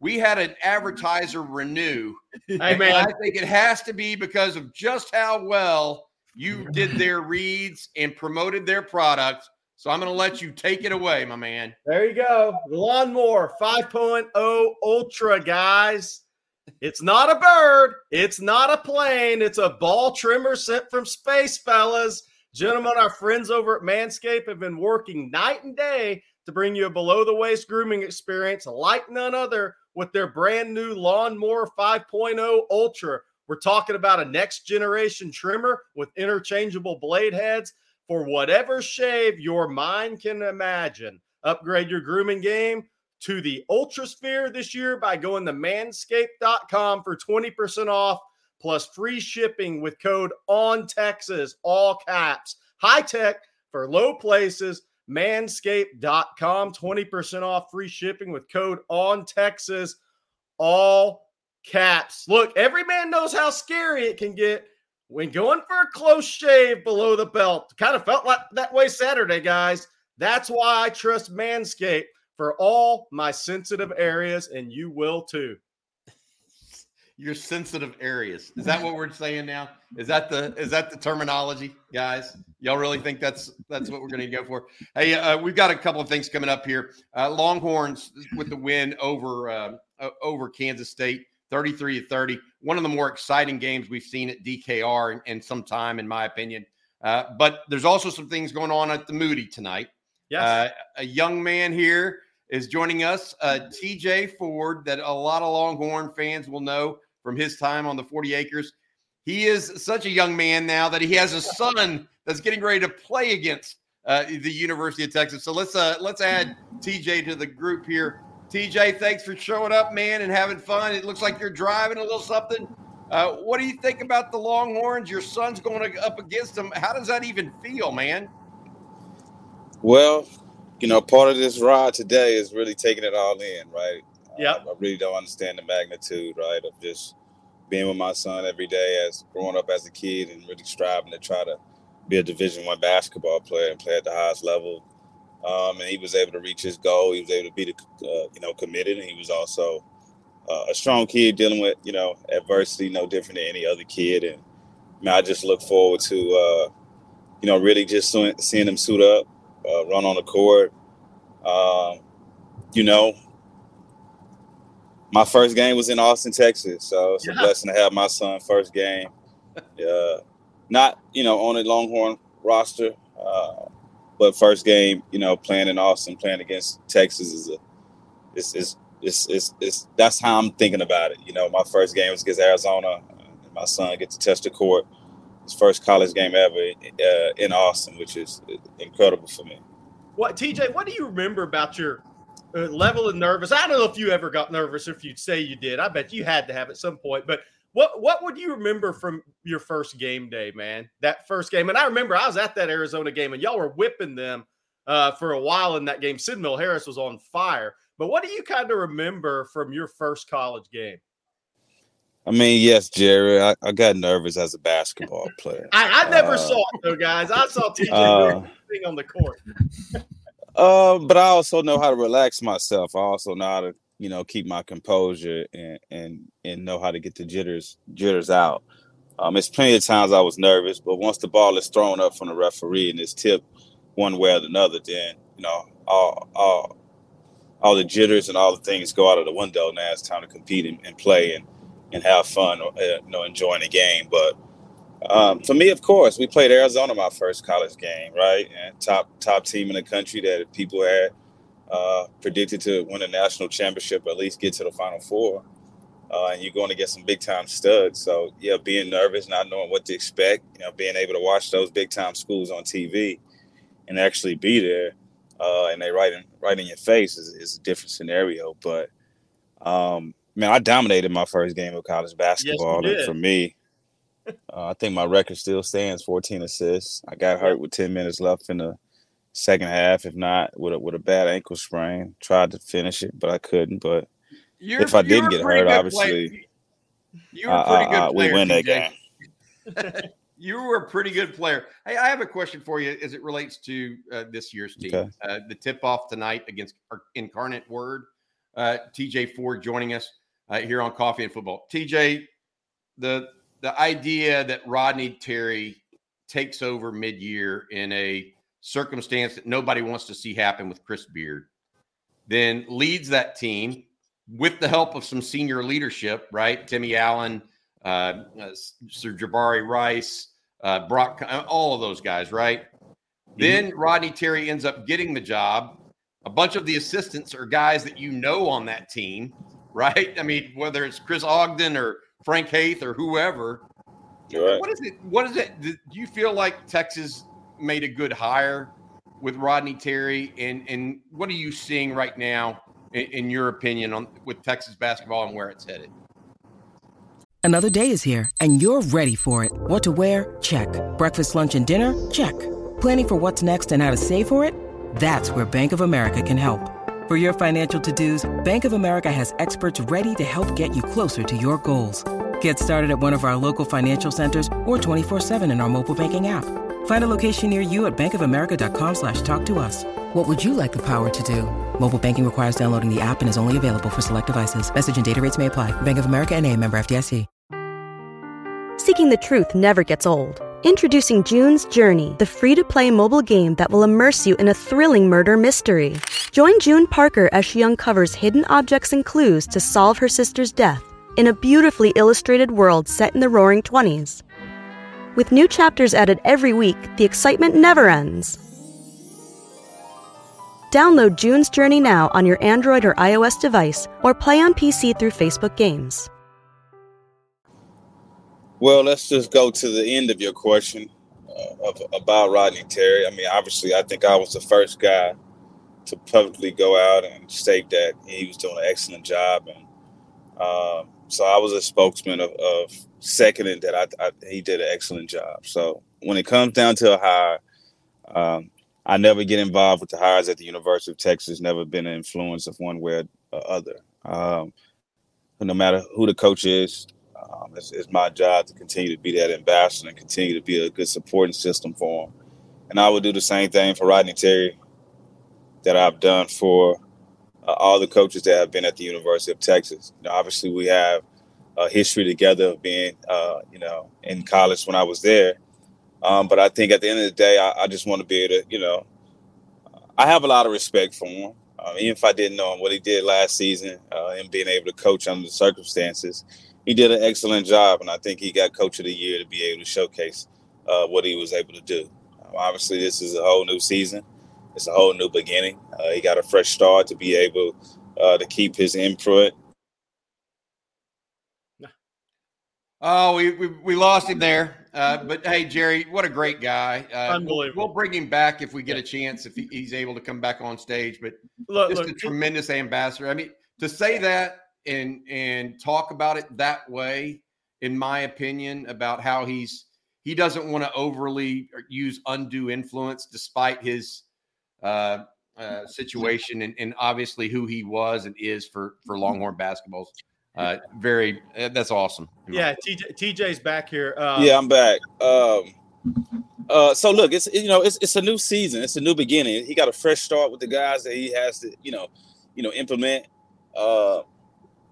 We had an advertiser renew. Hey man, I think it has to be because of just how well you did their reads and promoted their products so I'm going to let you take it away, my man. There you go. Lawnmower 5.0 Ultra, guys. It's not a bird. It's not a plane. It's a ball trimmer sent from space, fellas. Gentlemen, our friends over at Manscaped have been working night and day to bring you a below the waist grooming experience like none other with their brand new Lawnmower 5.0 Ultra. We're talking about a next generation trimmer with interchangeable blade heads for whatever shave your mind can imagine. Upgrade your grooming game to the Ultrasphere this year by going to manscaped.com for 20% off plus free shipping with code on Texas, all caps. High tech for low places. Manscaped.com, 20% off free shipping with code on Texas, all caps. Look, every man knows how scary it can get when going for a close shave below the belt. Kind of felt like that way Saturday, guys. That's why I trust Manscaped for all my sensitive areas, and you will too. Your sensitive areas. Is that what we're saying now? Is that the is that the terminology, guys? Y'all really think that's that's what we're going to go for? Hey, uh, we've got a couple of things coming up here. Uh, Longhorns with the win over uh, over Kansas State. 33 to 30. One of the more exciting games we've seen at DKR in, in some time, in my opinion. Uh, but there's also some things going on at the Moody tonight. Yes. Uh, a young man here is joining us, uh, TJ Ford, that a lot of Longhorn fans will know from his time on the 40 acres. He is such a young man now that he has a son that's getting ready to play against uh, the University of Texas. So let's uh, let's add TJ to the group here. TJ, thanks for showing up, man, and having fun. It looks like you're driving a little something. Uh, what do you think about the Longhorns? Your son's going up against them. How does that even feel, man? Well, you know, part of this ride today is really taking it all in, right? Yeah. I really don't understand the magnitude, right, of just being with my son every day as growing up as a kid and really striving to try to be a Division One basketball player and play at the highest level. Um, and he was able to reach his goal. He was able to be, the, uh, you know, committed, and he was also uh, a strong kid dealing with, you know, adversity, no different than any other kid. And I just look forward to, uh, you know, really just seeing him suit up, uh, run on the court. Um, you know, my first game was in Austin, Texas, so it's yeah. a blessing to have my son first game. Uh, not you know on a Longhorn roster, uh, but first game, you know, playing in Austin, playing against Texas is a, it's, it's, it's, it's, it's that's how I'm thinking about it. You know, my first game was against Arizona. And my son gets to test the court. His first college game ever uh, in Austin, which is incredible for me. What TJ? What do you remember about your level of nervous? I don't know if you ever got nervous, or if you'd say you did. I bet you had to have at some point. But what what would you remember from your first game day, man? That first game, and I remember I was at that Arizona game, and y'all were whipping them uh, for a while in that game. Sid Harris was on fire. But what do you kind of remember from your first college game? I mean, yes, Jerry. I, I got nervous as a basketball player. I, I, never uh, saw it though, guys. I saw TJ uh, on the court. uh, but I also know how to relax myself. I also know how to you know keep my composure and and and know how to get the jitters jitters out. Um, it's plenty of times I was nervous, but once the ball is thrown up from the referee and it's tipped one way or another, then you know all all all the jitters and all the things go out of the window. Now it's time to compete and, and play and and have fun, or, you know, enjoying the game. But um, for me, of course, we played Arizona my first college game, right? And top top team in the country that people had uh, predicted to win a national championship, or at least get to the Final Four. Uh, and you're going to get some big time studs. So yeah, being nervous, not knowing what to expect, you know, being able to watch those big time schools on TV and actually be there, uh, and they right in right in your face is, is a different scenario. But um, man, I dominated my first game of college basketball, yes, for me, uh, I think my record still stands: 14 assists. I got hurt with 10 minutes left in the second half, if not with a, with a bad ankle sprain. Tried to finish it, but I couldn't. But you're, if I didn't get hurt, obviously, you were pretty good. we win that game. you were a pretty good player. Hey, I have a question for you as it relates to uh, this year's team. Okay. Uh, the tip off tonight against Incarnate Word. Uh, TJ Ford joining us uh, here on Coffee and Football. TJ, the the idea that Rodney Terry takes over mid year in a circumstance that nobody wants to see happen with Chris Beard, then leads that team with the help of some senior leadership, right? Timmy Allen, uh, uh, Sir Jabari Rice, uh, Brock, uh, all of those guys, right? Mm-hmm. Then Rodney Terry ends up getting the job. A bunch of the assistants are guys that you know on that team, right? I mean, whether it's Chris Ogden or Frank Haith or whoever. Right. What is it? What is it? Do you feel like Texas made a good hire with Rodney Terry, and and what are you seeing right now, in, in your opinion, on with Texas basketball and where it's headed? Another day is here, and you're ready for it. What to wear? Check. Breakfast, lunch, and dinner? Check. Planning for what's next and how to save for it? That's where Bank of America can help. For your financial to-dos, Bank of America has experts ready to help get you closer to your goals. Get started at one of our local financial centers or 24-7 in our mobile banking app. Find a location near you at bankofamerica.com slash talk to us. What would you like the power to do? Mobile banking requires downloading the app and is only available for select devices. Message and data rates may apply. Bank of America and a member FDIC. Seeking the truth never gets old. Introducing June's Journey, the free-to-play mobile game that will immerse you in a thrilling murder mystery. Join June Parker as she uncovers hidden objects and clues to solve her sister's death in a beautifully illustrated world set in the roaring 20s. With new chapters added every week, the excitement never ends. Download June's Journey now on your Android or iOS device or play on PC through Facebook Games. Well, let's just go to the end of your question uh, of, about Rodney Terry. I mean, obviously, I think I was the first guy to publicly go out and state that he was doing an excellent job. And um, so I was a spokesman of, of seconding that I, I, he did an excellent job. So when it comes down to a hire, um, I never get involved with the hires at the University of Texas. Never been an influence of one way or other. Um, no matter who the coach is, um, it's, it's, my job to continue to be that ambassador and continue to be a good supporting system for him. And I would do the same thing for Rodney Terry that I've done for uh, all the coaches that have been at the University of Texas. You know, obviously, we have a history together of being, uh, you know, in college when I was there. Um, but I think at the end of the day, I, I, just want to be able to, you know, I have a lot of respect for him. Um, even if I didn't know him, what he did last season uh, and being able to coach under the circumstances, he did an excellent job. And I think he got coach of the year to be able to showcase uh, what he was able to do. Um, obviously, this is a whole new season. It's a whole new beginning. Uh, he got a fresh start to be able uh, to keep his input Oh, we, we, we lost him there. Uh, but hey, Jerry, what a great guy! Uh, Unbelievable. We'll, we'll, bring him back if we get a chance, if he, he's able to come back on stage. But look, just look, a tremendous ambassador. I mean, to say that and and talk about it that way, in my opinion, about how he's he doesn't want to overly use undue influence, despite his uh, uh, situation and, and obviously who he was and is for for Longhorn basketballs uh, very uh, that's awesome. Yeah, TJ, TJ's back here. Um, yeah, I'm back. Um, uh, so look, it's you know it's it's a new season, it's a new beginning. He got a fresh start with the guys that he has to you know you know implement uh,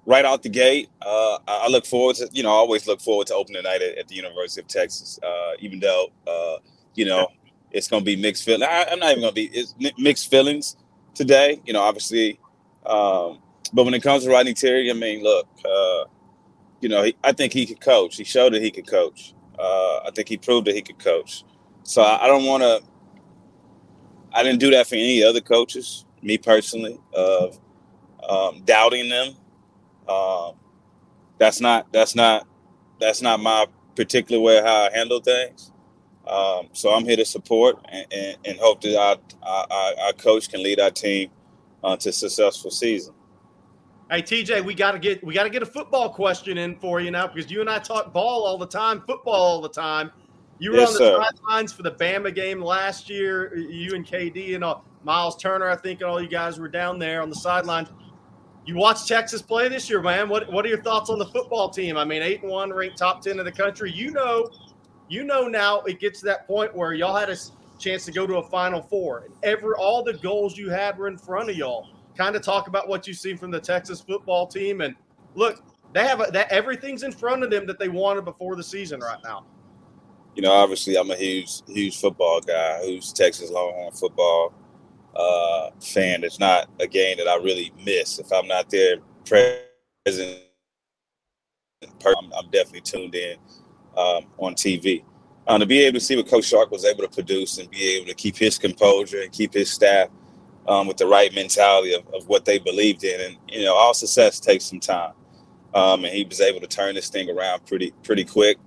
right out the gate. Uh, I, look forward to you know I always look forward to opening night at, at the University of Texas, uh, even though uh, you know it's going to be mixed feelings. I'm not even going to be it's mixed feelings today. You know, obviously. Um, but when it comes to Rodney Terry, I mean, look, uh, you know, he, I think he could coach. He showed that he could coach. Uh, I think he proved that he could coach. So I, I don't want to. I didn't do that for any other coaches. Me personally, of um, doubting them. Um, that's not. That's not. That's not my particular way of how I handle things. Um, so I'm here to support and, and, and hope that our, our, our, coach can lead our team uh, to a successful season. Hey TJ, we got to get we got to get a football question in for you now because you and I talk ball all the time, football all the time. You were yes, on the sidelines for the Bama game last year. You and KD and all, Myles Turner, I think, and all you guys were down there on the sidelines. You watched Texas play this year, man. What what are your thoughts on the football team? I mean, eight and one, ranked top ten in the country. You know, you know now it gets to that point where y'all had a chance to go to a Final Four, and every all the goals you had were in front of y'all kind of talk about what you've seen from the Texas football team. And look, they have a, that everything's in front of them that they wanted before the season right now. You know, obviously, I'm a huge, huge football guy, who's Texas Longhorn football uh, fan. It's not a game that I really miss. If I'm not there present, I'm, I'm definitely tuned in um, on TV. Um, to be able to see what Coach Sark was able to produce and be able to keep his composure and keep his staff – um, with the right mentality of, of, what they believed in. And you know, all success takes some time. Um, and he was able to turn this thing around pretty pretty quick.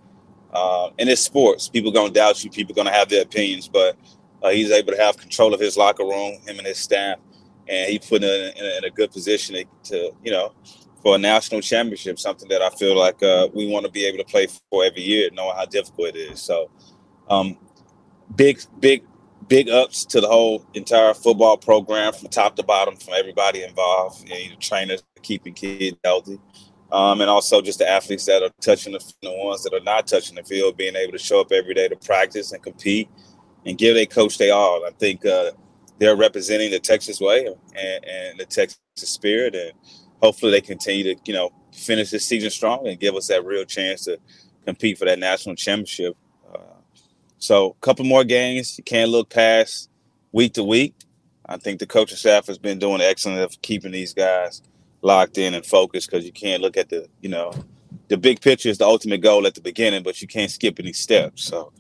Um, and it's sports. People gonna doubt you. People gonna have their opinions, but uh, he's able to have control of his locker room, him and his staff, and he put in in a, in a good position to, to, you know, for a national championship. Something that I feel like uh, we want to be able to play for every year, knowing how difficult it is. So, um, big, big, big ups to the whole entire football program from top to bottom, from everybody involved, and the trainers keeping kids healthy. Um, and also just the athletes that are touching the, the ones that are not touching the field, being able to show up every day to practice and compete and give their coach they all. I think uh, they're representing the Texas way and, and, the Texas spirit, and hopefully they continue to you know finish this season strong and give us that real chance to compete for that national championship. Uh, so a couple more games. You can't look past week to week. I think the coaching staff has been doing excellent of keeping these guys locked in and focused because you can't look at the you know the big picture is the ultimate goal at the beginning, but you can't skip any steps. So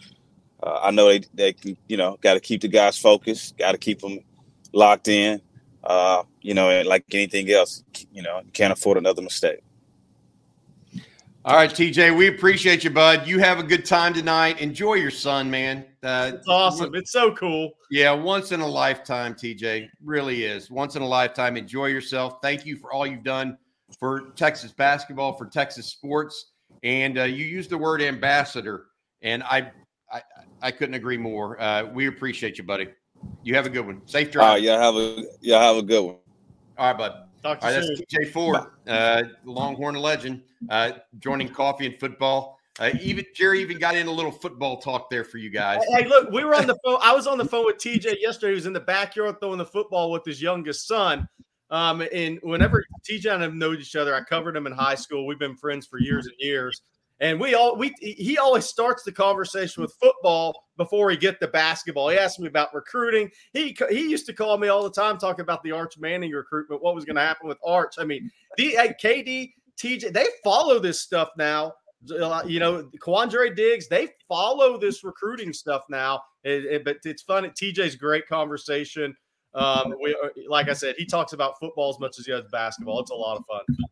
uh, I know they they can you know got to keep the guys focused, got to keep them locked in. Uh, you know, and like anything else, you know, you can't afford another mistake. All right, TJ, we appreciate you, bud. You have a good time tonight. Enjoy your son, man. Uh, it's awesome. It's so cool. Yeah, once in a lifetime, TJ. Really is. Once in a lifetime. Enjoy yourself. Thank you for all you've done for Texas basketball, for Texas sports. And uh, you used the word ambassador, and I, I, I couldn't agree more. Uh, we appreciate you, buddy. You have a good one. Safe drive. All right, yeah, have a yeah, have a good one. All right, bud. Talk to All right, that's TJ Ford, uh, Longhorn legend, uh, joining Coffee and Football. Uh, even Jerry even got in a little football talk there for you guys. Hey, look, we were on the phone. I was on the phone with TJ yesterday. He was in the backyard throwing the football with his youngest son. Um, and whenever TJ and I have known each other, I covered him in high school. We've been friends for years and years. And we all we he always starts the conversation with football before he get to basketball. He asked me about recruiting. He he used to call me all the time talking about the Arch Manning recruitment, what was going to happen with Arch. I mean, the KD, TJ, they follow this stuff now. You know, Quandre Diggs, they follow this recruiting stuff now. It, it, but it's fun. TJ's great conversation. Um, we, like I said, he talks about football as much as he does basketball. It's a lot of fun.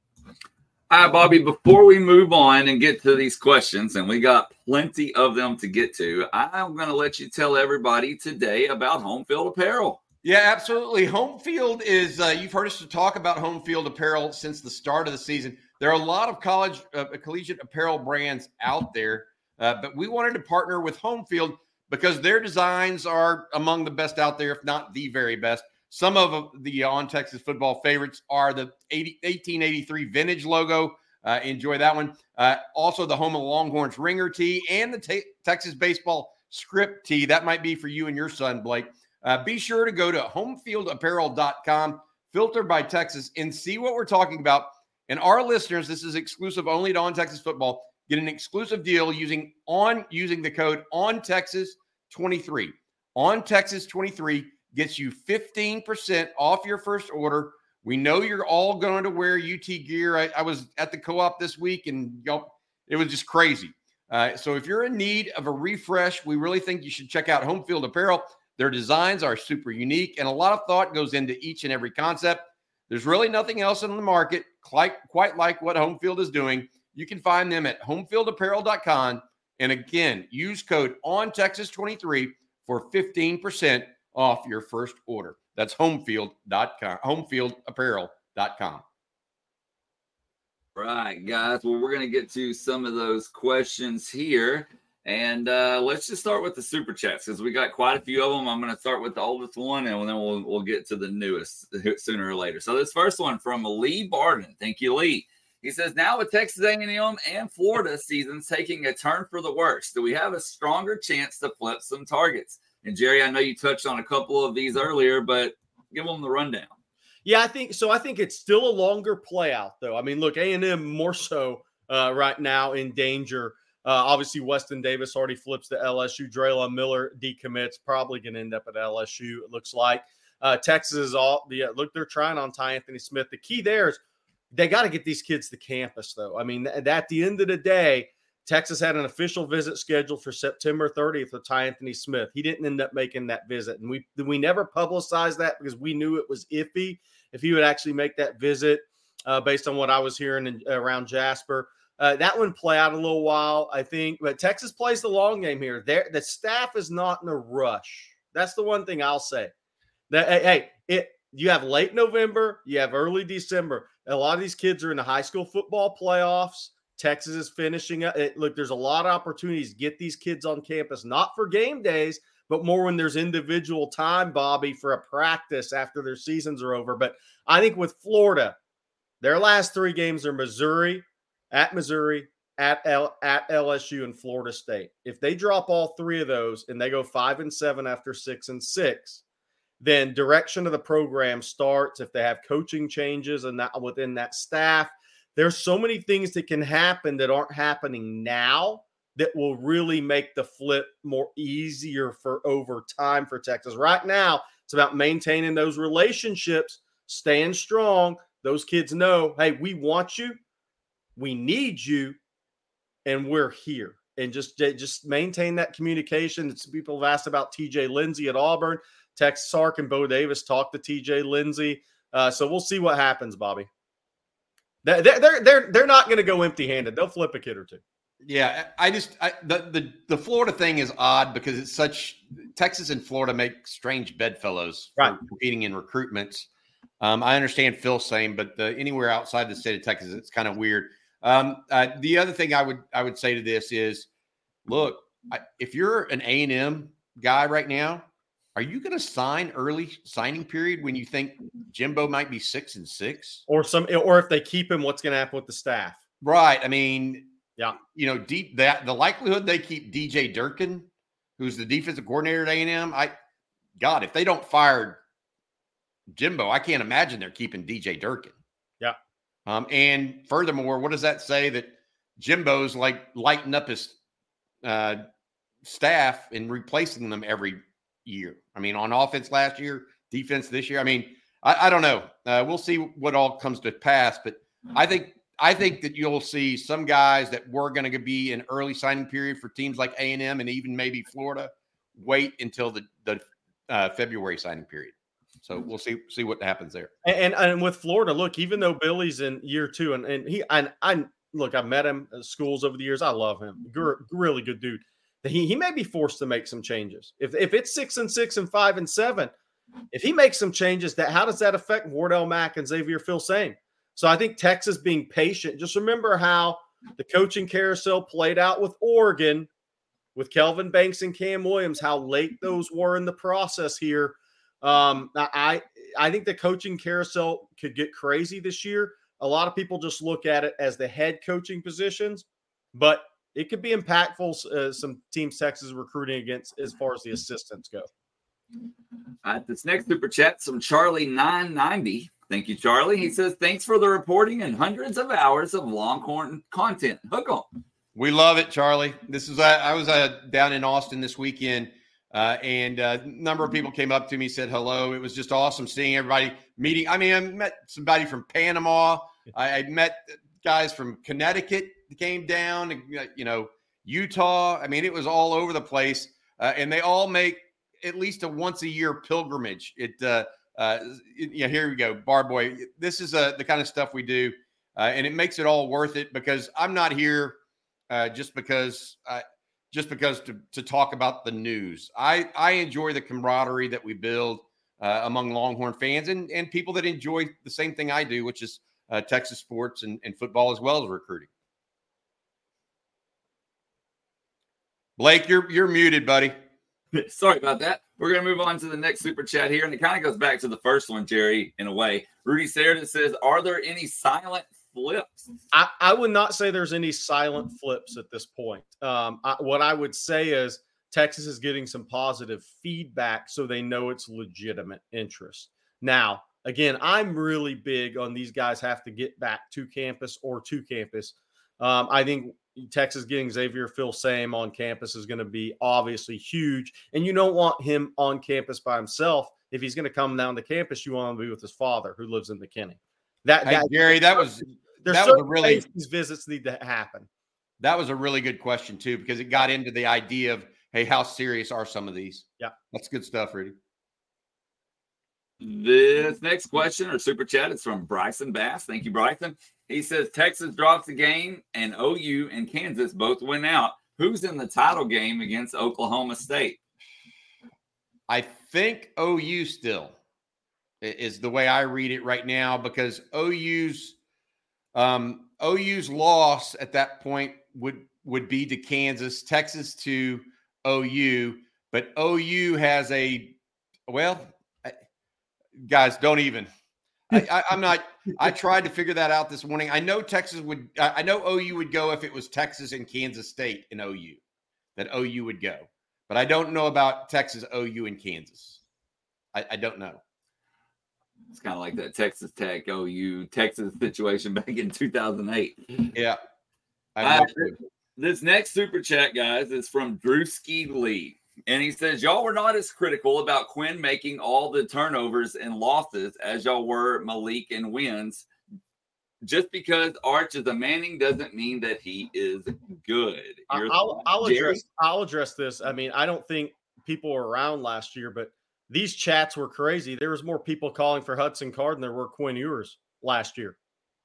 All right, Bobby, before we move on and get to these questions, and we got plenty of them to get to, I'm going to let you tell everybody today about Home Field Apparel. Yeah, absolutely. Home Field is, uh, you've heard us talk about Home Field Apparel since the start of the season. There are a lot of college, uh, collegiate apparel brands out there, uh, but we wanted to partner with Home Field because their designs are among the best out there, if not the very best. Some of the on Texas football favorites are the 80, 1883 vintage logo. Uh, enjoy that one. Uh, also, the home of the Longhorns ringer tee and the te- Texas baseball script tee. That might be for you and your son, Blake. Uh, be sure to go to homefieldapparel.com, filter by Texas, and see what we're talking about. And our listeners, this is exclusive only to On Texas Football. Get an exclusive deal using on using the code on Texas 23. On Texas 23 gets you 15% off your first order. We know you're all going to wear UT gear. I, I was at the co op this week and y'all, it was just crazy. Uh, so if you're in need of a refresh, we really think you should check out Home Field Apparel. Their designs are super unique and a lot of thought goes into each and every concept. There's really nothing else in the market quite, quite like what Home Field is doing. You can find them at homefieldapparel.com. And again, use code on Texas 23 for 15% off your first order. That's homefield.com, homefieldapparel.com. Right, guys. Well, we're going to get to some of those questions here. And uh, let's just start with the super chats because we got quite a few of them. I'm going to start with the oldest one, and then we'll we'll get to the newest sooner or later. So this first one from Lee Barden. Thank you, Lee. He says, "Now with Texas A&M and Florida seasons taking a turn for the worse, do we have a stronger chance to flip some targets? And Jerry, I know you touched on a couple of these earlier, but give them the rundown. Yeah, I think so. I think it's still a longer play out, though. I mean, look, A and M more so uh, right now in danger. Uh, obviously, Weston Davis already flips to LSU. Drelon Miller decommits, probably going to end up at LSU. It looks like uh, Texas is all. Yeah, look, they're trying on Ty Anthony Smith. The key there is they got to get these kids to campus, though. I mean, at the end of the day, Texas had an official visit scheduled for September 30th with Ty Anthony Smith. He didn't end up making that visit, and we we never publicized that because we knew it was iffy if he would actually make that visit. Uh, based on what I was hearing in, around Jasper, Uh, that one play out a little while, I think. But Texas plays the long game here. There, the staff is not in a rush. That's the one thing I'll say. That hey, it you have late November, you have early December. A lot of these kids are in the high school football playoffs. Texas is finishing up. It, look, there's a lot of opportunities get these kids on campus, not for game days, but more when there's individual time, Bobby, for a practice after their seasons are over. But I think with Florida, their last three games are Missouri, at Missouri, at L, at LSU, and Florida State. If they drop all three of those and they go five and seven after six and six, then direction of the program starts. If they have coaching changes and that within that staff, there's so many things that can happen that aren't happening now that will really make the flip more easier for over time for Texas. Right now, it's about maintaining those relationships, staying strong. Those kids know, hey, we want you, we need you, and we're here. And just just maintain that communication. It's, people have asked about TJ Lindsey at Auburn. Tex Sark and Bo Davis talked to TJ Lindsey. Uh, so we'll see what happens, Bobby. They're they're they're, they're not going to go empty handed. They'll flip a kid or two. Yeah, I just I, the the the Florida thing is odd because it's such Texas and Florida make strange bedfellows right. competing in recruitments. Um, I understand Phil's saying, but the, anywhere outside the state of Texas, it's kind of weird. Um, uh, the other thing I would I would say to this is, look, I, if you're an A and M guy right now, are you going to sign early signing period when you think Jimbo might be six and six, or some, or if they keep him, what's going to happen with the staff? Right. I mean, yeah, you know, deep that the likelihood they keep DJ Durkin, who's the defensive coordinator at A and M, I, God, if they don't fire Jimbo, I can't imagine they're keeping DJ Durkin. Yeah. Um, and furthermore, what does that say that Jimbo's like lighting up his uh, staff and replacing them every year? I mean, on offense last year, defense this year. I mean, I, I don't know. Uh, we'll see what all comes to pass, but I think I think that you'll see some guys that were going to be an early signing period for teams like A and M and even maybe Florida wait until the the uh, February signing period. So we'll see see what happens there. And, and, and with Florida, look, even though Billy's in year two, and and he and I look, I've met him at schools over the years. I love him, really good dude. He he may be forced to make some changes. If if it's six and six and five and seven, if he makes some changes, that how does that affect Wardell Mack and Xavier Filsaime? So I think Texas being patient. Just remember how the coaching carousel played out with Oregon, with Kelvin Banks and Cam Williams, how late those were in the process here. Um, I I think the coaching carousel could get crazy this year. A lot of people just look at it as the head coaching positions, but it could be impactful. Uh, some teams Texas recruiting against as far as the assistants go. All right, this next super chat, some Charlie nine ninety Thank you, Charlie. He says, thanks for the reporting and hundreds of hours of Longhorn content. Hook on. We love it, Charlie. This is, uh, I was uh, down in Austin this weekend, uh, and uh, a number of people came up to me, said hello. It was just awesome seeing everybody meeting. I mean, I met somebody from Panama. I, I met guys from Connecticut came down, uh, you know, Utah. I mean, it was all over the place. Uh, and they all make at least a once a year pilgrimage. It, uh, you know, here we go, Bar Boy. This is uh, the kind of stuff we do, uh, and it makes it all worth it because I'm not here uh, just because uh, just because to, to talk about the news. I I enjoy the camaraderie that we build uh, among Longhorn fans and and people that enjoy the same thing I do, which is uh, Texas sports and, and football as well as recruiting. Blake, you're you're muted, buddy. Sorry about that. We're going to move on to the next super chat here. And it kind of goes back to the first one, Jerry, in a way. Rudy Sheridan says, Are there any silent flips? I, I would not say there's any silent flips at this point. Um, I, what I would say is Texas is getting some positive feedback so they know it's legitimate interest. Now, again, I'm really big on these guys have to get back to campus or to campus. Um, I think Texas getting Xavier Filsaime on campus is going to be obviously huge. And you don't want him on campus by himself. If he's going to come down to campus, you want him to be with his father who lives in McKinney. That, hey, that Gary, that was there's that was a really these visits need to happen. That was a really good question too, because it got into the idea of hey, how serious are some of these? Yeah, that's good stuff, Rudy. This next question or super chat is from Bryson Bass. Thank you, Bryson. He says Texas drops the game and OU and Kansas both win out. Who's in the title game against Oklahoma State? I think OU still is the way I read it right now because OU's um, OU's loss at that point would would be to Kansas, Texas to OU, but OU has a well, guys, don't even. I, am not. I tried to figure that out this morning. I know Texas would. I know OU would go if it was Texas and Kansas State and OU. That OU would go, but I don't know about Texas, OU, and Kansas. I, I don't know. It's kind of like that Texas Tech OU Texas situation back in 2008. Yeah. Uh, this next super chat, guys, is from Drewski Lee. And he says, Y'all were not as critical about Quinn making all the turnovers and losses as y'all were Maalik and wins. Just because Arch is a Manning doesn't mean that he is good. I'll, I'll address, I'll address this. I mean, I don't think people were around last year, but these chats were crazy. There was more people calling for Hudson Card than there were Quinn Ewers last year.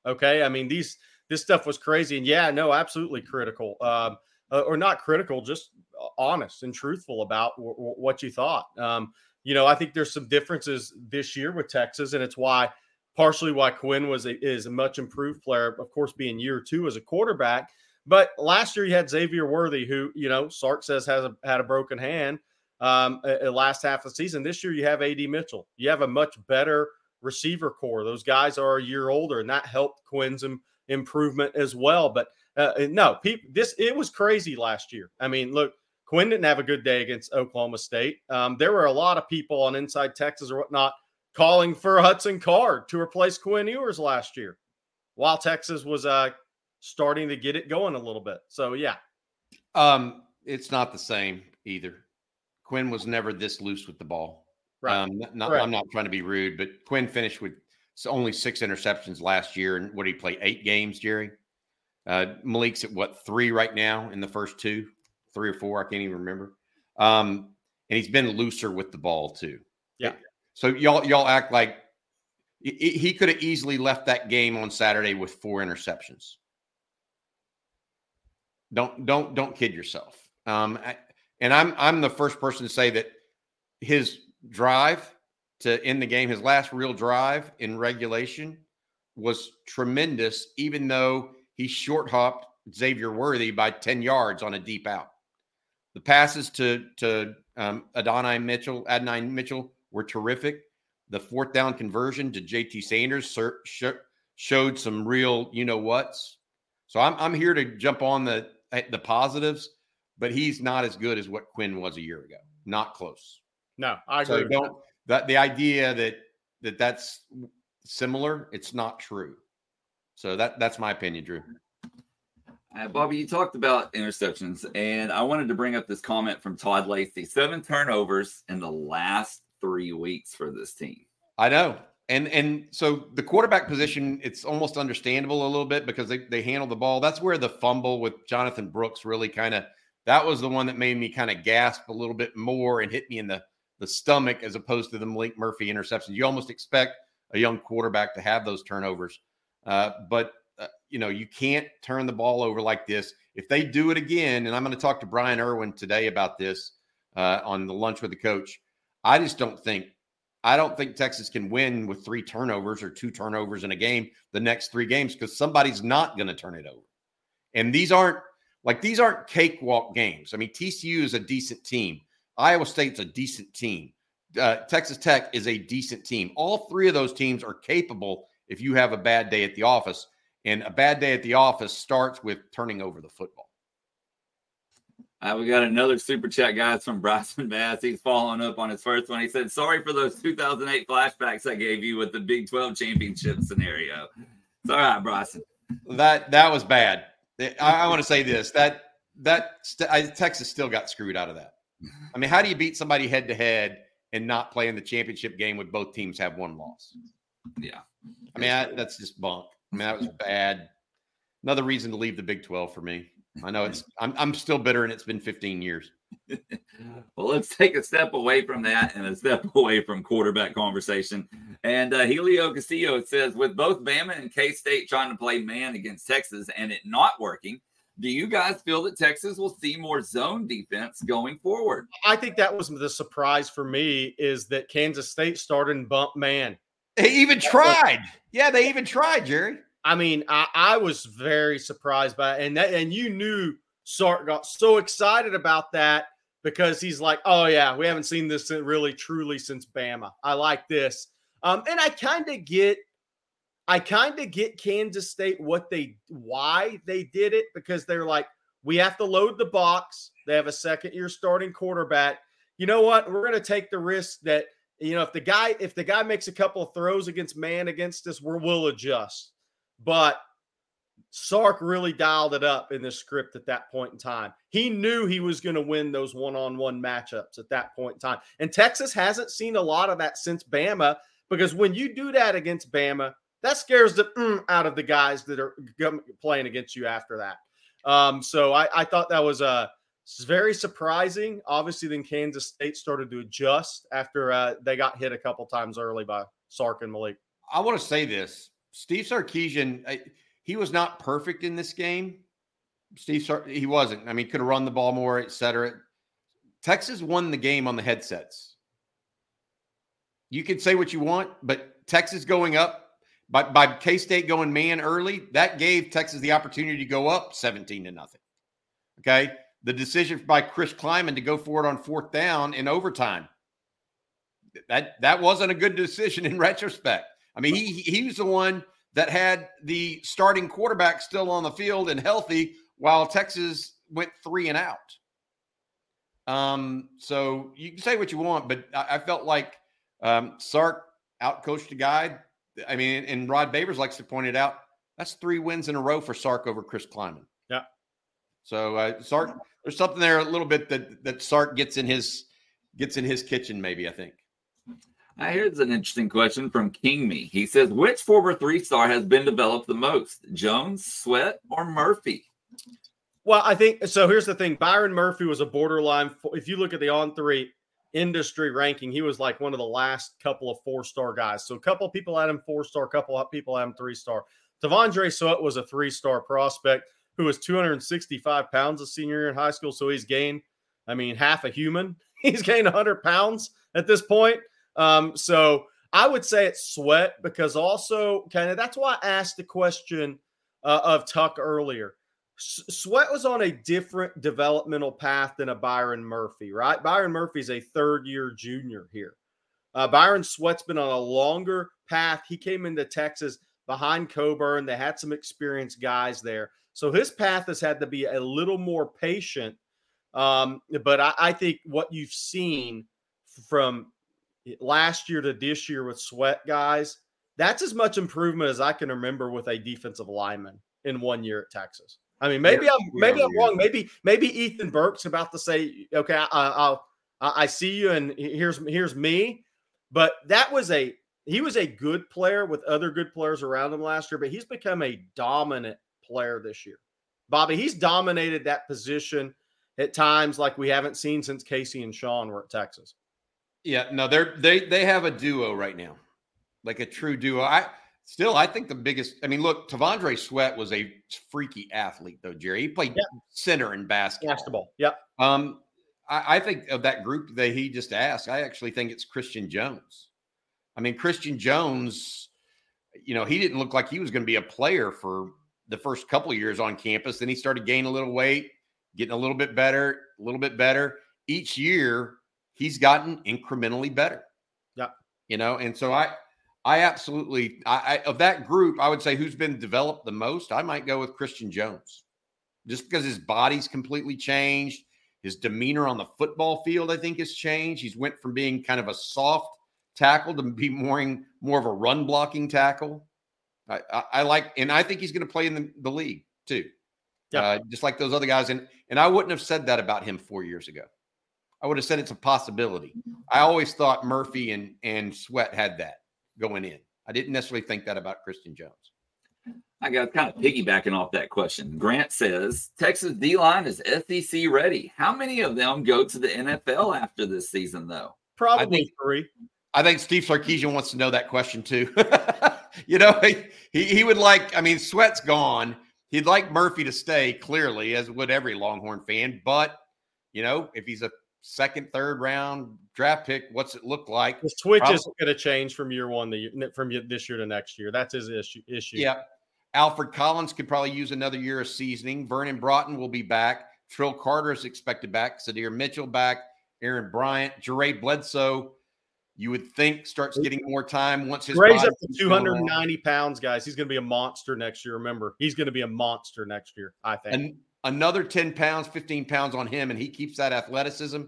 Okay. I mean, these this stuff was crazy. And yeah, no, absolutely critical. Um, uh, or not critical, just honest and truthful about w- w- what you thought. Um, you know, I think there's some differences this year with Texas, and it's why partially why Quinn was a, is a much improved player, of course, being year two as a quarterback. But last year you had Xavier Worthy, who you know Sark says has a, had a broken hand um, last half of the season. This year you have Ad Mitchell. You have a much better receiver corps. Those guys are a year older, and that helped Quinn's Im- improvement as well. But uh, no, people, this it was crazy last year. I mean, look, Quinn didn't have a good day against Oklahoma State. Um, there were a lot of people on Inside Texas or whatnot calling for Hudson Card to replace Quinn Ewers last year, while Texas was uh, starting to get it going a little bit. So yeah, um, it's not the same either. Quinn was never this loose with the ball. Right. Um, not, I'm not trying to be rude, but Quinn finished with only six interceptions last year, and what did he play? Eight games, Jerry. Uh, Maalik's at what three right now in the first two three or four. I can't even remember. Um, and he's been looser with the ball too. Yeah. So y'all y'all act like he could have easily left that game on Saturday with four interceptions. Don't don't don't kid yourself. Um, and I'm I'm the first person to say that his drive to end the game, his last real drive in regulation, was tremendous. Even though he short hopped Xavier Worthy by ten yards on a deep out. The passes to to um, Adonai Mitchell, Adonai Mitchell were terrific. The fourth down conversion to JT Sanders sh- showed some real, you know what's. So I'm I'm here to jump on the eh, the positives, but he's not as good as what Quinn was a year ago. Not close. No, I agree. So don't that the idea that that that's similar, it's not true. So that that's my opinion, Drew. Uh, Bobby, you talked about interceptions, and I wanted to bring up this comment from Todd Lacey: seven turnovers in the last three weeks for this team. I know, and and so the quarterback position, it's almost understandable a little bit because they they handle the ball. That's where the fumble with Jonathan Brooks really kind of that was the one that made me kind of gasp a little bit more and hit me in the the stomach as opposed to the Maalik Murphy interceptions. You almost expect a young quarterback to have those turnovers, uh, but you know, you can't turn the ball over like this. If they do it again, and I'm going to talk to Brian Irwin today about this uh, on the lunch with the coach. I just don't think I don't think Texas can win with three turnovers or two turnovers in a game the next three games because somebody's not going to turn it over. And these aren't like these aren't cakewalk games. I mean, TCU is a decent team. Iowa State's a decent team. Uh, Texas Tech is a decent team. All three of those teams are capable if you have a bad day at the office. And a bad day at the office starts with turning over the football. Uh, we got another super chat, guys, from Bryson Bass. He's following up on his first one. He said, Sorry for those 2008 flashbacks I gave you with the Big 12 championship scenario. It's all right, Bryson. That that was bad. I, I want to say this that that st- I, Texas still got screwed out of that. I mean, how do you beat somebody head to head and not play in the championship game with both teams have one loss? Yeah. I mean, I, that's just bunk. I mean, that was bad. Another reason to leave the Big 12 for me. I know it's I'm I'm still bitter and it's been 15 years. well, let's take a step away from that and a step away from quarterback conversation. And uh, Helio Castillo says, with both Bama and K State trying to play man against Texas and it not working, do you guys feel that Texas will see more zone defense going forward? I think that was the surprise for me is that Kansas State started in bump man. They even tried. Yeah, they even tried, Jerry. I mean, I, I was very surprised by it. And that, and you knew Sark got so excited about that because he's like, oh yeah, we haven't seen this really truly since Bama. I like this. Um, and I kind of get I kind of get Kansas State what they why they did it because they're like, we have to load the box. They have a second year starting quarterback. You know what? We're going to take the risk that you know if the guy if the guy makes a couple of throws against man against us, we will adjust. But Sark really dialed it up in the script at that point in time. He knew he was going to win those one-on-one matchups at that point in time. And Texas hasn't seen a lot of that since Bama because when you do that against Bama, that scares the mm out of the guys that are playing against you after that. Um, so I, I, thought that was uh, very surprising. Obviously, then Kansas State started to adjust after uh, they got hit a couple times early by Sark and Maalik. I want to say this: Steve Sarkisian, he was not perfect in this game. Steve, Sark, he wasn't. I mean, could have run the ball more, et cetera. Texas won the game on the headsets. You can say what you want, but Texas going up by, by K State going man early, that gave Texas the opportunity to go up 17 to nothing. Okay. The decision by Chris Klieman to go for it on fourth down in overtime. That that wasn't a good decision in retrospect. I mean, he he was the one that had the starting quarterback still on the field and healthy while Texas went three and out. Um, so you can say what you want, but I, I felt like um, Sark outcoached a guy I mean, and Rod Babers likes to point it out. That's three wins in a row for Sark over Chris Klieman. Yeah. So uh, Sark, there's something there a little bit that that Sark gets in his gets in his kitchen. Maybe I think. Uh, here's an interesting question from King Me. He says, "Which former three star has been developed the most, Jones, Sweat, or Murphy?" Well, I think so. Here's the thing: Byron Murphy was a borderline. If you look at the on three, industry ranking, he was like one of the last couple of four star guys. So a couple of people had him four star, a couple of people had him three star. T'Vondre Sweat was a three star prospect who was 265 pounds a senior year in high school. So he's gained, I mean, half a human. He's gained 100 pounds at this point. Um, so I would say it's Sweat because also kind of that's why I asked the question uh, of Tuck earlier. Sweat was on a different developmental path than a Byron Murphy, right? Byron Murphy's a third year junior here. Uh, Byron Sweat's been on a longer path. He came into Texas behind Coburn. They had some experienced guys there. So his path has had to be a little more patient. Um, but I, I think what you've seen from last year to this year with Sweat guys, that's as much improvement as I can remember with a defensive lineman in one year at Texas. I mean, maybe yeah, I'm maybe yeah, I'm wrong. Maybe maybe Ethan Burke's about to say, "Okay, I, I'll I see you, and here's here's me." But that was a he was a good player with other good players around him last year, but he's become a dominant player this year. Bobby, he's dominated that position at times like we haven't seen since Casey and Sean were at Texas. Yeah, no, they're they they have a duo right now, like a true duo. I Still, I think the biggest. I mean, look, T'Vondre Sweat was a freaky athlete, though. Jerry, he played yep. center in basketball. Basketball, yep. Um, I, I, think of that group that he just asked. I actually think it's Christian Jones. I mean, Christian Jones. You know, he didn't look like he was going to be a player for the first couple of years on campus. Then he started gaining a little weight, getting a little bit better, a little bit better. Each year, he's gotten incrementally better. Yeah. You know, and so I I absolutely, I, I, of that group, I would say who's been developed the most. I might go with Christian Jones, just because his body's completely changed. His demeanor on the football field, I think, has changed. He's went from being kind of a soft tackle to be more more of a run blocking tackle. I, I, I like, and I think he's going to play in the, the league too. Yeah. Uh, just like those other guys. And and I wouldn't have said that about him four years ago. I would have said it's a possibility. I always thought Murphy and and Sweat had that going in. I didn't necessarily think that about Christian Jones. I got kind of piggybacking off that question. Grant says Texas D line is SEC ready. How many of them go to the NFL after this season, though? Probably I think, three. I think Steve Sarkisian wants to know that question too. you know, he, he would like, I mean, Sweat's gone. He'd like Murphy to stay, clearly, as would every Longhorn fan. But, you know, if he's a second, third round draft pick, what's it look like? The switch Probably. isn't going to change from year one the, from this year to next year. That's his issue. issue. Yeah. Alfred Collins could probably use another year of seasoning. Vernon Broughton will be back. Trill Carter is expected back. Sydir Mitchell back. Aaron Bryant. Jaray Bledsoe, you would think starts getting more time once his raise up to 290 pounds, guys. He's going to be a monster next year. Remember, he's going to be a monster next year, I think. And another 10 pounds, 15 pounds on him, and he keeps that athleticism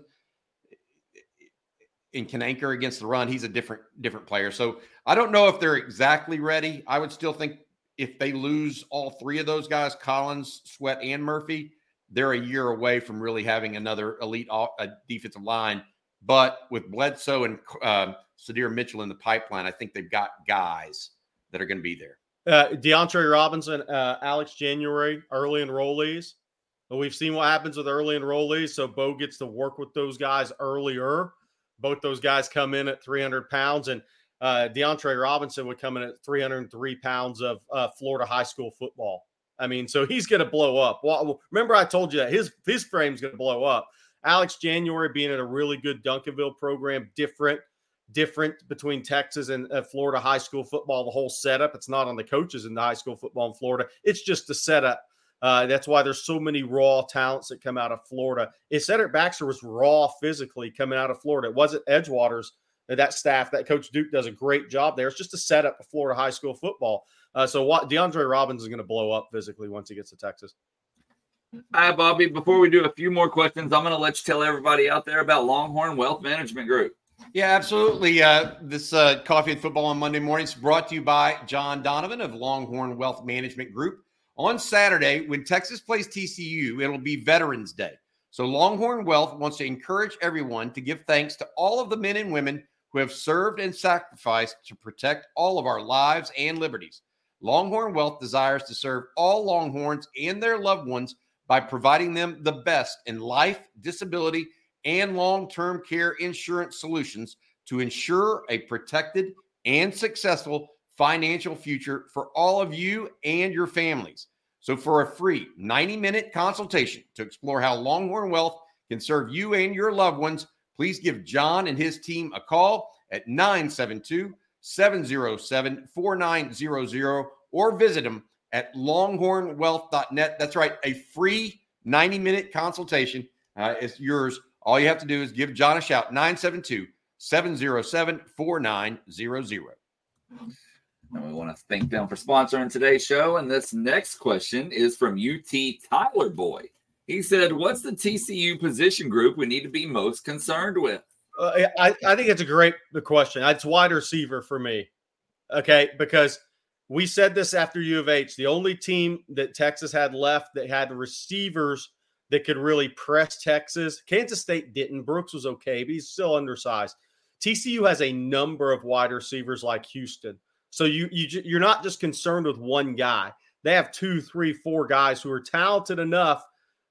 and can anchor against the run. He's a different, different player. So I don't know if they're exactly ready. I would still think if they lose all three of those guys, Collins, Sweat, and Murphy, they're a year away from really having another elite defensive line. But with Bledsoe and uh, Sydir Mitchell in the pipeline, I think they've got guys that are going to be there. Uh, DeAndre Robinson, uh, Alex January, early enrollees. But we've seen what happens with early enrollees. So Bo gets to work with those guys earlier. Both those guys come in at 300 pounds. And uh, DeAndre Robinson would come in at 303 pounds of uh, Florida high school football. I mean, so he's going to blow up. Well, remember I told you that his his frame's going to blow up. Alex January being at a really good Duncanville program, different, different between Texas and uh, Florida high school football. The whole setup. It's not on the coaches in the high school football in Florida. It's just the setup. Uh, that's why there's so many raw talents that come out of Florida. If Cedric Baxter was raw physically coming out of Florida, it wasn't Edgewater's that staff, that Coach Duke does a great job there. It's just a setup for Florida high school football. Uh, so what DeAndre Robbins is going to blow up physically once he gets to Texas. Hi, Bobby. Before we do a few more questions, I'm going to let you tell everybody out there about Longhorn Wealth Management Group. Yeah, absolutely. Uh, this uh, Coffee and Football on Monday mornings brought to you by John Donovan of Longhorn Wealth Management Group. On Saturday, when Texas plays TCU, it'll be Veterans Day. So Longhorn Wealth wants to encourage everyone to give thanks to all of the men and women who have served and sacrificed to protect all of our lives and liberties. Longhorn Wealth desires to serve all Longhorns and their loved ones by providing them the best in life, disability, and long term care insurance solutions to ensure a protected and successful financial future for all of you and your families. So, for a free 90 minute consultation to explore how Longhorn Wealth can serve you and your loved ones, please give John and his team a call at 972 707 4900 or visit them at longhornwealth.net. That's right, a free 90 minute consultation uh, is yours. All you have to do is give John a shout 972 707 4900. And we want to thank them for sponsoring today's show. And this next question is from UT Tyler Boy. He said, What's the TCU position group we need to be most concerned with? Uh, I, I think it's a great question. It's wide receiver for me. Okay. Because we said this after U of H. The only team that Texas had left that had receivers that could really press Texas, Kansas State didn't. Brooks was okay, but he's still undersized. TCU has a number of wide receivers like Houston. So you, you you're not just concerned with one guy. They have two, three, four guys who are talented enough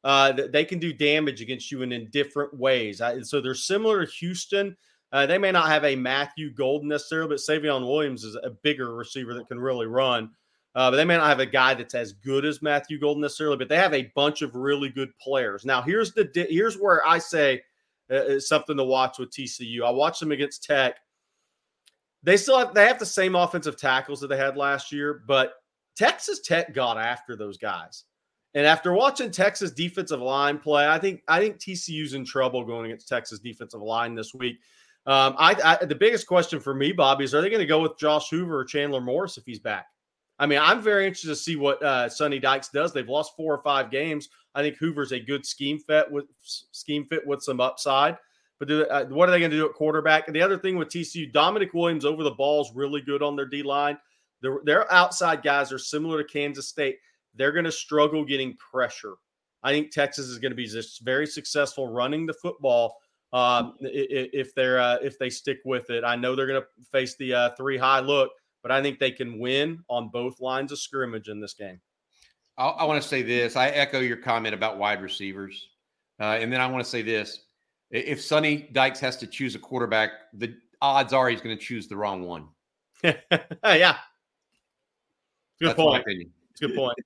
uh, that they can do damage against you in, in different ways. I, so they're similar to Houston. Uh, they may not have a Matthew Golden necessarily, but Savion Williams is a bigger receiver that can really run. Uh, but they may not have a guy that's as good as Matthew Golden necessarily, but they have a bunch of really good players. Now, here's the here's where I say uh, something to watch with TCU. I watched them against Tech. They still have they have the same offensive tackles that they had last year, but Texas Tech got after those guys. And after watching Texas defensive line play, I think I think TCU's in trouble going against Texas defensive line this week. Um, I, I, the biggest question for me, Bobby, is are they going to go with Josh Hoover or Chandler Morris if he's back? I mean, I'm very interested to see what uh, Sonny Dykes does. They've lost four or five games. I think Hoover's a good scheme fit with scheme fit with some upside. But do, uh, what are they going to do at quarterback? And the other thing with TCU, Damonic Williams over the ball is really good on their D line. Their, their outside guys are similar to Kansas State they're going to struggle getting pressure. I think Texas is going to be just very successful running the football um, if they're uh, if they stick with it. I know they're going to face the uh, three high look. but I think they can win on both lines of scrimmage in this game. I, I want to say this. I echo your comment about wide receivers. Uh, and then I want to say this. If Sonny Dykes has to choose a quarterback, the odds are he's going to choose the wrong one. yeah. Good That's point. It's good point.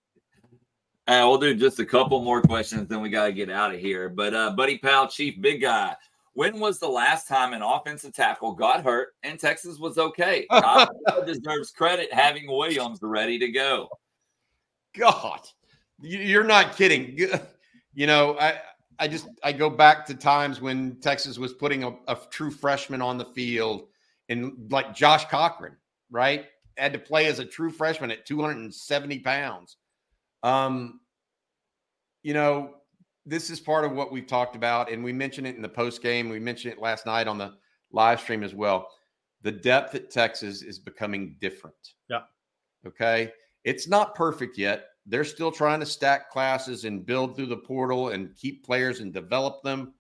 Uh, we'll do just a couple more questions, then we got to get out of here. But, uh, Buddy Pal, Chief Big Guy, when was the last time an offensive tackle got hurt and Texas was okay? deserves credit having Williams ready to go. God, you're not kidding. You know, I I just I go back to times when Texas was putting a, a true freshman on the field, and like Josh Cochran, right, had to play as a true freshman at 270 pounds. Um, you know, this is part of what we've talked about, and we mentioned it in the post game. We mentioned it last night on the live stream as well. The depth at Texas is becoming different. Yeah. Okay. It's not perfect yet. They're still trying to stack classes and build through the portal and keep players and develop them.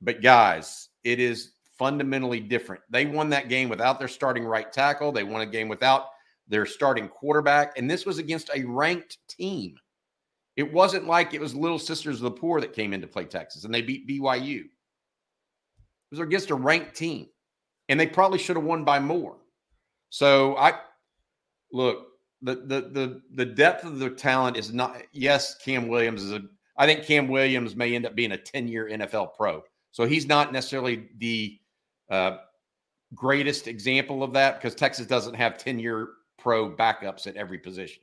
But guys, it is fundamentally different. They won that game without their starting right tackle. They won a game without their starting quarterback. And this was against a ranked team. It wasn't like it was Little Sisters of the Poor that came in to play Texas and they beat BYU. It was against a ranked team, and they probably should have won by more. So I look the the the the depth of the talent is not. Yes, Cam Williams is a. I think Cam Williams may end up being a ten year NFL pro. So he's not necessarily the uh, greatest example of that because Texas doesn't have ten year pro backups at every position.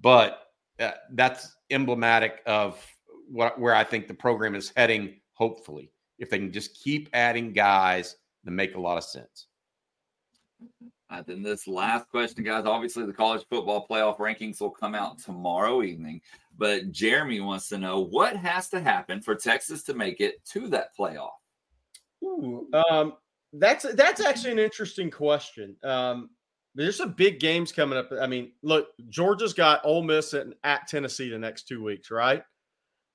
But uh, that's emblematic of what where I think the program is heading. Hopefully, if they can just keep adding guys that make a lot of sense. Uh, then this last question, guys. Obviously, the college football playoff rankings will come out tomorrow evening. But Jeremy wants to know what has to happen for Texas to make it to that playoff. Ooh, um, that's that's actually an interesting question. Um, there's some big games coming up. I mean, look, Georgia's got Ole Miss at, at Tennessee the next two weeks, right?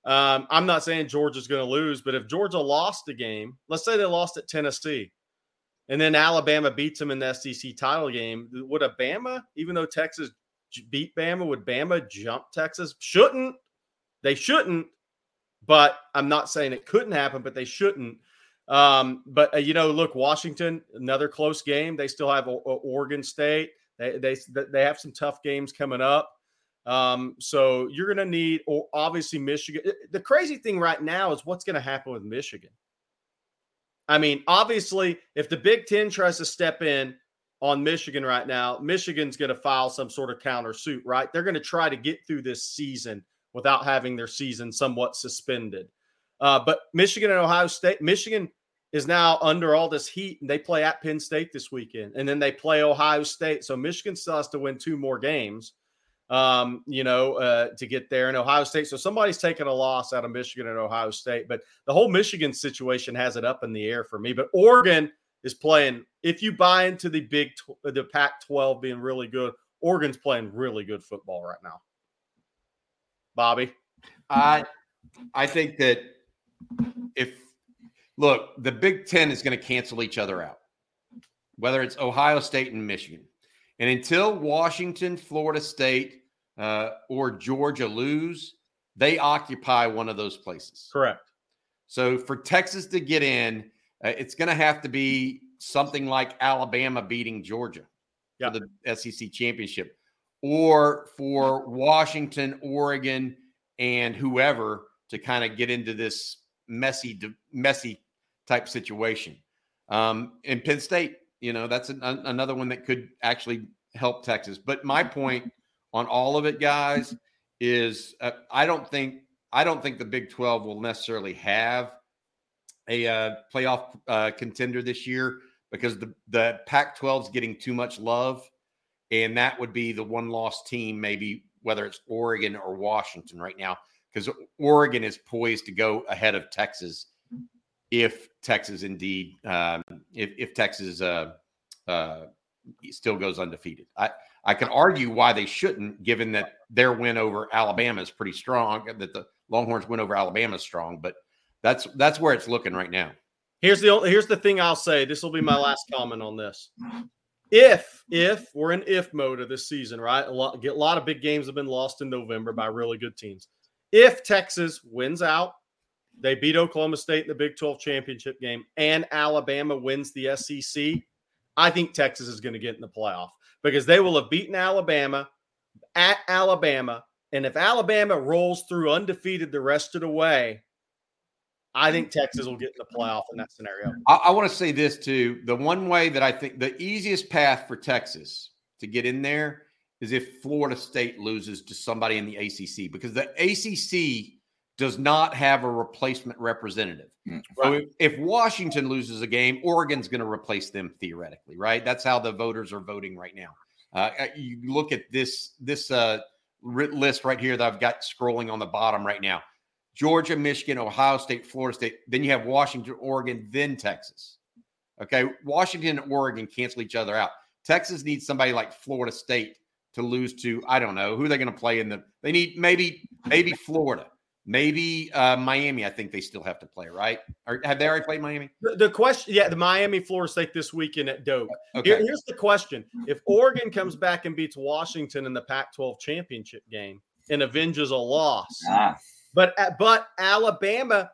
Um, I'm not saying Georgia's going to lose, but if Georgia lost a game, let's say they lost at Tennessee, and then Alabama beats them in the SEC title game, would a Bama, even though Texas beat Bama, would Bama jump Texas? Shouldn't. They shouldn't. But I'm not saying it couldn't happen, but they shouldn't. Um, but uh, you know, look, Washington, another close game. They still have o- Oregon State. They they they have some tough games coming up. Um, so you're going to need, or obviously Michigan. The crazy thing right now is what's going to happen with Michigan. I mean, obviously, if the Big Ten tries to step in on Michigan right now, Michigan's going to file some sort of counter suit, right? They're going to try to get through this season without having their season somewhat suspended. Uh, but Michigan and Ohio State, Michigan is now under all this heat and they play at Penn State this weekend and then they play Ohio State. So Michigan still has to win two more games, um, you know, uh, to get there in Ohio State. So somebody's taking a loss out of Michigan and Ohio State, but the whole Michigan situation has it up in the air for me. But Oregon is playing, if you buy into the big, the Pac 12 being really good, Oregon's playing really good football right now. Bobby? I, I think that if Look, the Big Ten is going to cancel each other out, whether it's Ohio State and Michigan. And until Washington, Florida State, uh, or Georgia lose, they occupy one of those places. Correct. So for Texas to get in, uh, it's going to have to be something like Alabama beating Georgia yep. for the SEC championship, or for Washington, Oregon, and whoever to kind of get into this messy, messy type situation. Um, and Penn State, you know, that's an, another one that could actually help Texas. But my point on all of it, guys, is uh, I don't think I don't think the Big Twelve will necessarily have a uh, playoff uh, contender this year because the the Pac 12 is getting too much love, and that would be the one lost team, maybe whether it's Oregon or Washington right now, because Oregon is poised to go ahead of Texas if Texas indeed, um, if, if Texas uh, uh, still goes undefeated. I, I can argue why they shouldn't, given that their win over Alabama is pretty strong, that the Longhorns win over Alabama is strong, but that's that's where it's looking right now. Here's the here's the thing I'll say. This will be my last comment on this. if if we're in if mode of this season, right? A lot get a lot of big games have been lost in November by really good teams. If Texas wins out, they beat Oklahoma State in the Big 12 championship game, and Alabama wins the SEC. I think Texas is going to get in the playoff because they will have beaten Alabama at Alabama. And if Alabama rolls through undefeated the rest of the way, I think Texas will get in the playoff in that scenario. I, I want to say this too. The one way that I think the easiest path for Texas to get in there is if Florida State loses to somebody in the ACC because the ACC does not have a replacement representative. Mm, so if, if, Washington loses a game, Oregon's going to replace them theoretically, right? That's how the voters are voting right now. Uh, uh you look at this this uh, list right here that I've got scrolling on the bottom right now. Georgia, Michigan, Ohio State, Florida State. Then you have Washington, Oregon, then Texas. Okay, Washington and Oregon cancel each other out. Texas needs somebody like Florida State to lose to. I don't know who they're going to play in the. They need maybe maybe Florida. Maybe uh, Miami, I think they still have to play, right? Or have they already played Miami? The, the question, yeah, the Miami, Florida State this weekend at Doak. Okay. Here, here's the question: If Oregon comes back and beats Washington in the Pac-12 championship game and avenges a loss, ah. but uh, but Alabama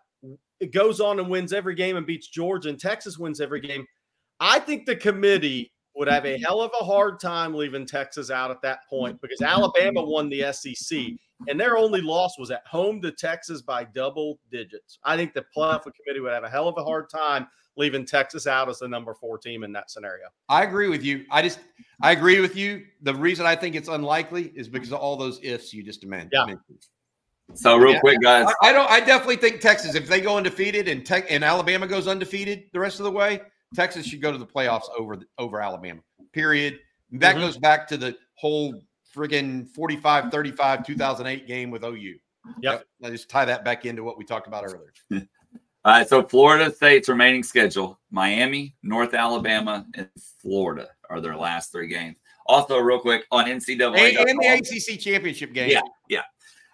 goes on and wins every game and beats Georgia, and Texas wins every game. I think the committee would have a hell of a hard time leaving Texas out at that point mm-hmm. because Alabama won the SEC and their only loss was at home to Texas by double digits. I think the playoff mm-hmm. committee would have a hell of a hard time leaving Texas out as the number four team in that scenario. I agree with you. I just I agree with you. The reason I think it's unlikely is because of all those ifs you just mentioned. Yeah. So real yeah, quick, guys. I, I, don't. I definitely think Texas, if they go undefeated and Tech and Alabama goes undefeated the rest of the way, Texas should go to the playoffs over over Alabama. Period. That mm-hmm. goes back to the whole friggin' 45 35 2008 game with OU. Yep. I just tie that back into what we talked about earlier. All right. So Florida State's remaining schedule Miami, North Alabama, and Florida are their last three games. Also, real quick on NCAA. And, and the ACC championship game. Yeah.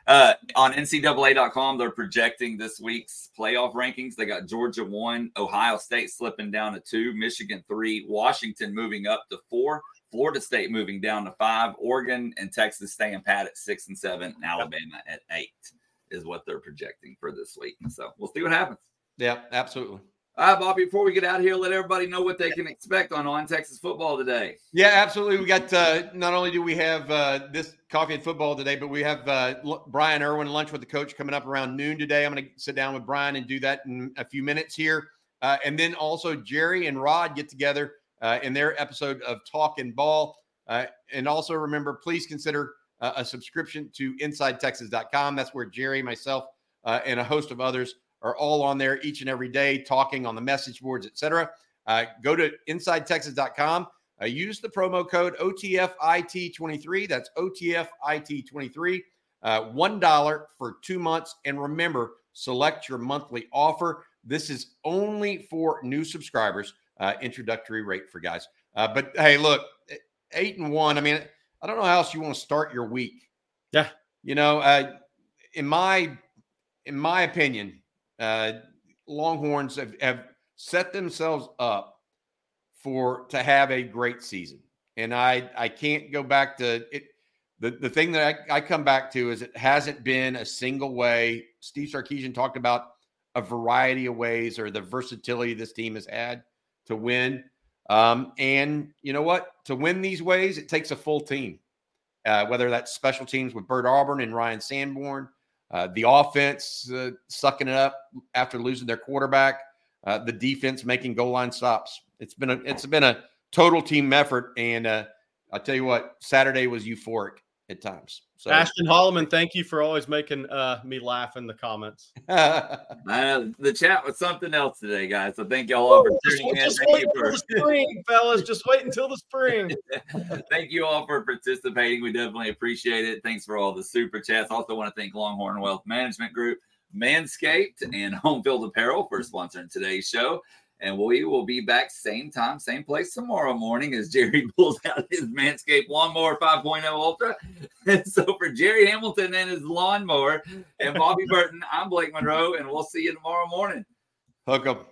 Uh, on NCAA.com, they're projecting this week's playoff rankings. They got Georgia one, Ohio State slipping down to two, Michigan three, Washington moving up to four, Florida State moving down to five, Oregon and Texas staying pat at six and seven, and Alabama at eight is what they're projecting for this week. So we'll see what happens. Yeah, absolutely. All right, Bobby, before we get out here, let everybody know what they can expect on On Texas Football today. Yeah, absolutely. We got uh, not only do we have uh, this coffee and football today, but we have uh, Brian Irwin lunch with the coach coming up around noon today. I'm going to sit down with Brian and do that in a few minutes here. Uh, and then also Jerry and Rod get together uh, in their episode of Talk and Ball. Uh, and also remember, please consider a subscription to InsideTexas.com. That's where Jerry, myself, and a host of others are all on there each and every day, talking on the message boards, etc. Uh, go to InsideTexas.com. Uh, use the promo code OTFIT23. That's OTFIT23. Uh, $1 for two months. And remember, select your monthly offer. This is only for new subscribers. Uh, introductory rate for guys. Uh, but hey, look, eight and one. I mean, I don't know how else you want to start your week. Yeah. You know, uh, in my in my opinion, uh, Longhorns have, have set themselves up for to have a great season. And I I can't go back to it. The, the thing that I, I come back to is it hasn't been a single way. Steve Sarkisian talked about a variety of ways or the versatility this team has had to win. Um, and you know what? To win these ways, it takes a full team. Uh, whether that's special teams with Bert Auburn and Ryan Sanborn, uh, the offense uh, sucking it up after losing their quarterback. Uh, the defense making goal line stops. It's been a it's been a total team effort, and uh, I tell you what, Saturday was euphoric at times. So, Ashton Holloman, thank you for always making uh, me laugh in the comments. uh, the chat was something else today, guys. So thank y'all all for tuning in. Just thank wait until for... the spring, fellas. Just wait until the spring. thank you all for participating. We definitely appreciate it. Thanks for all the super chats. Also want to thank Longhorn Wealth Management Group. Manscaped and Home Field Apparel for sponsoring today's show. And we will be back same time, same place tomorrow morning as Jerry pulls out his Manscaped Lawnmower 5.0 Ultra. And so for Jerry Hamilton and his lawnmower and Bobby Burton, I'm Blake Monroe, and we'll see you tomorrow morning. Hook up.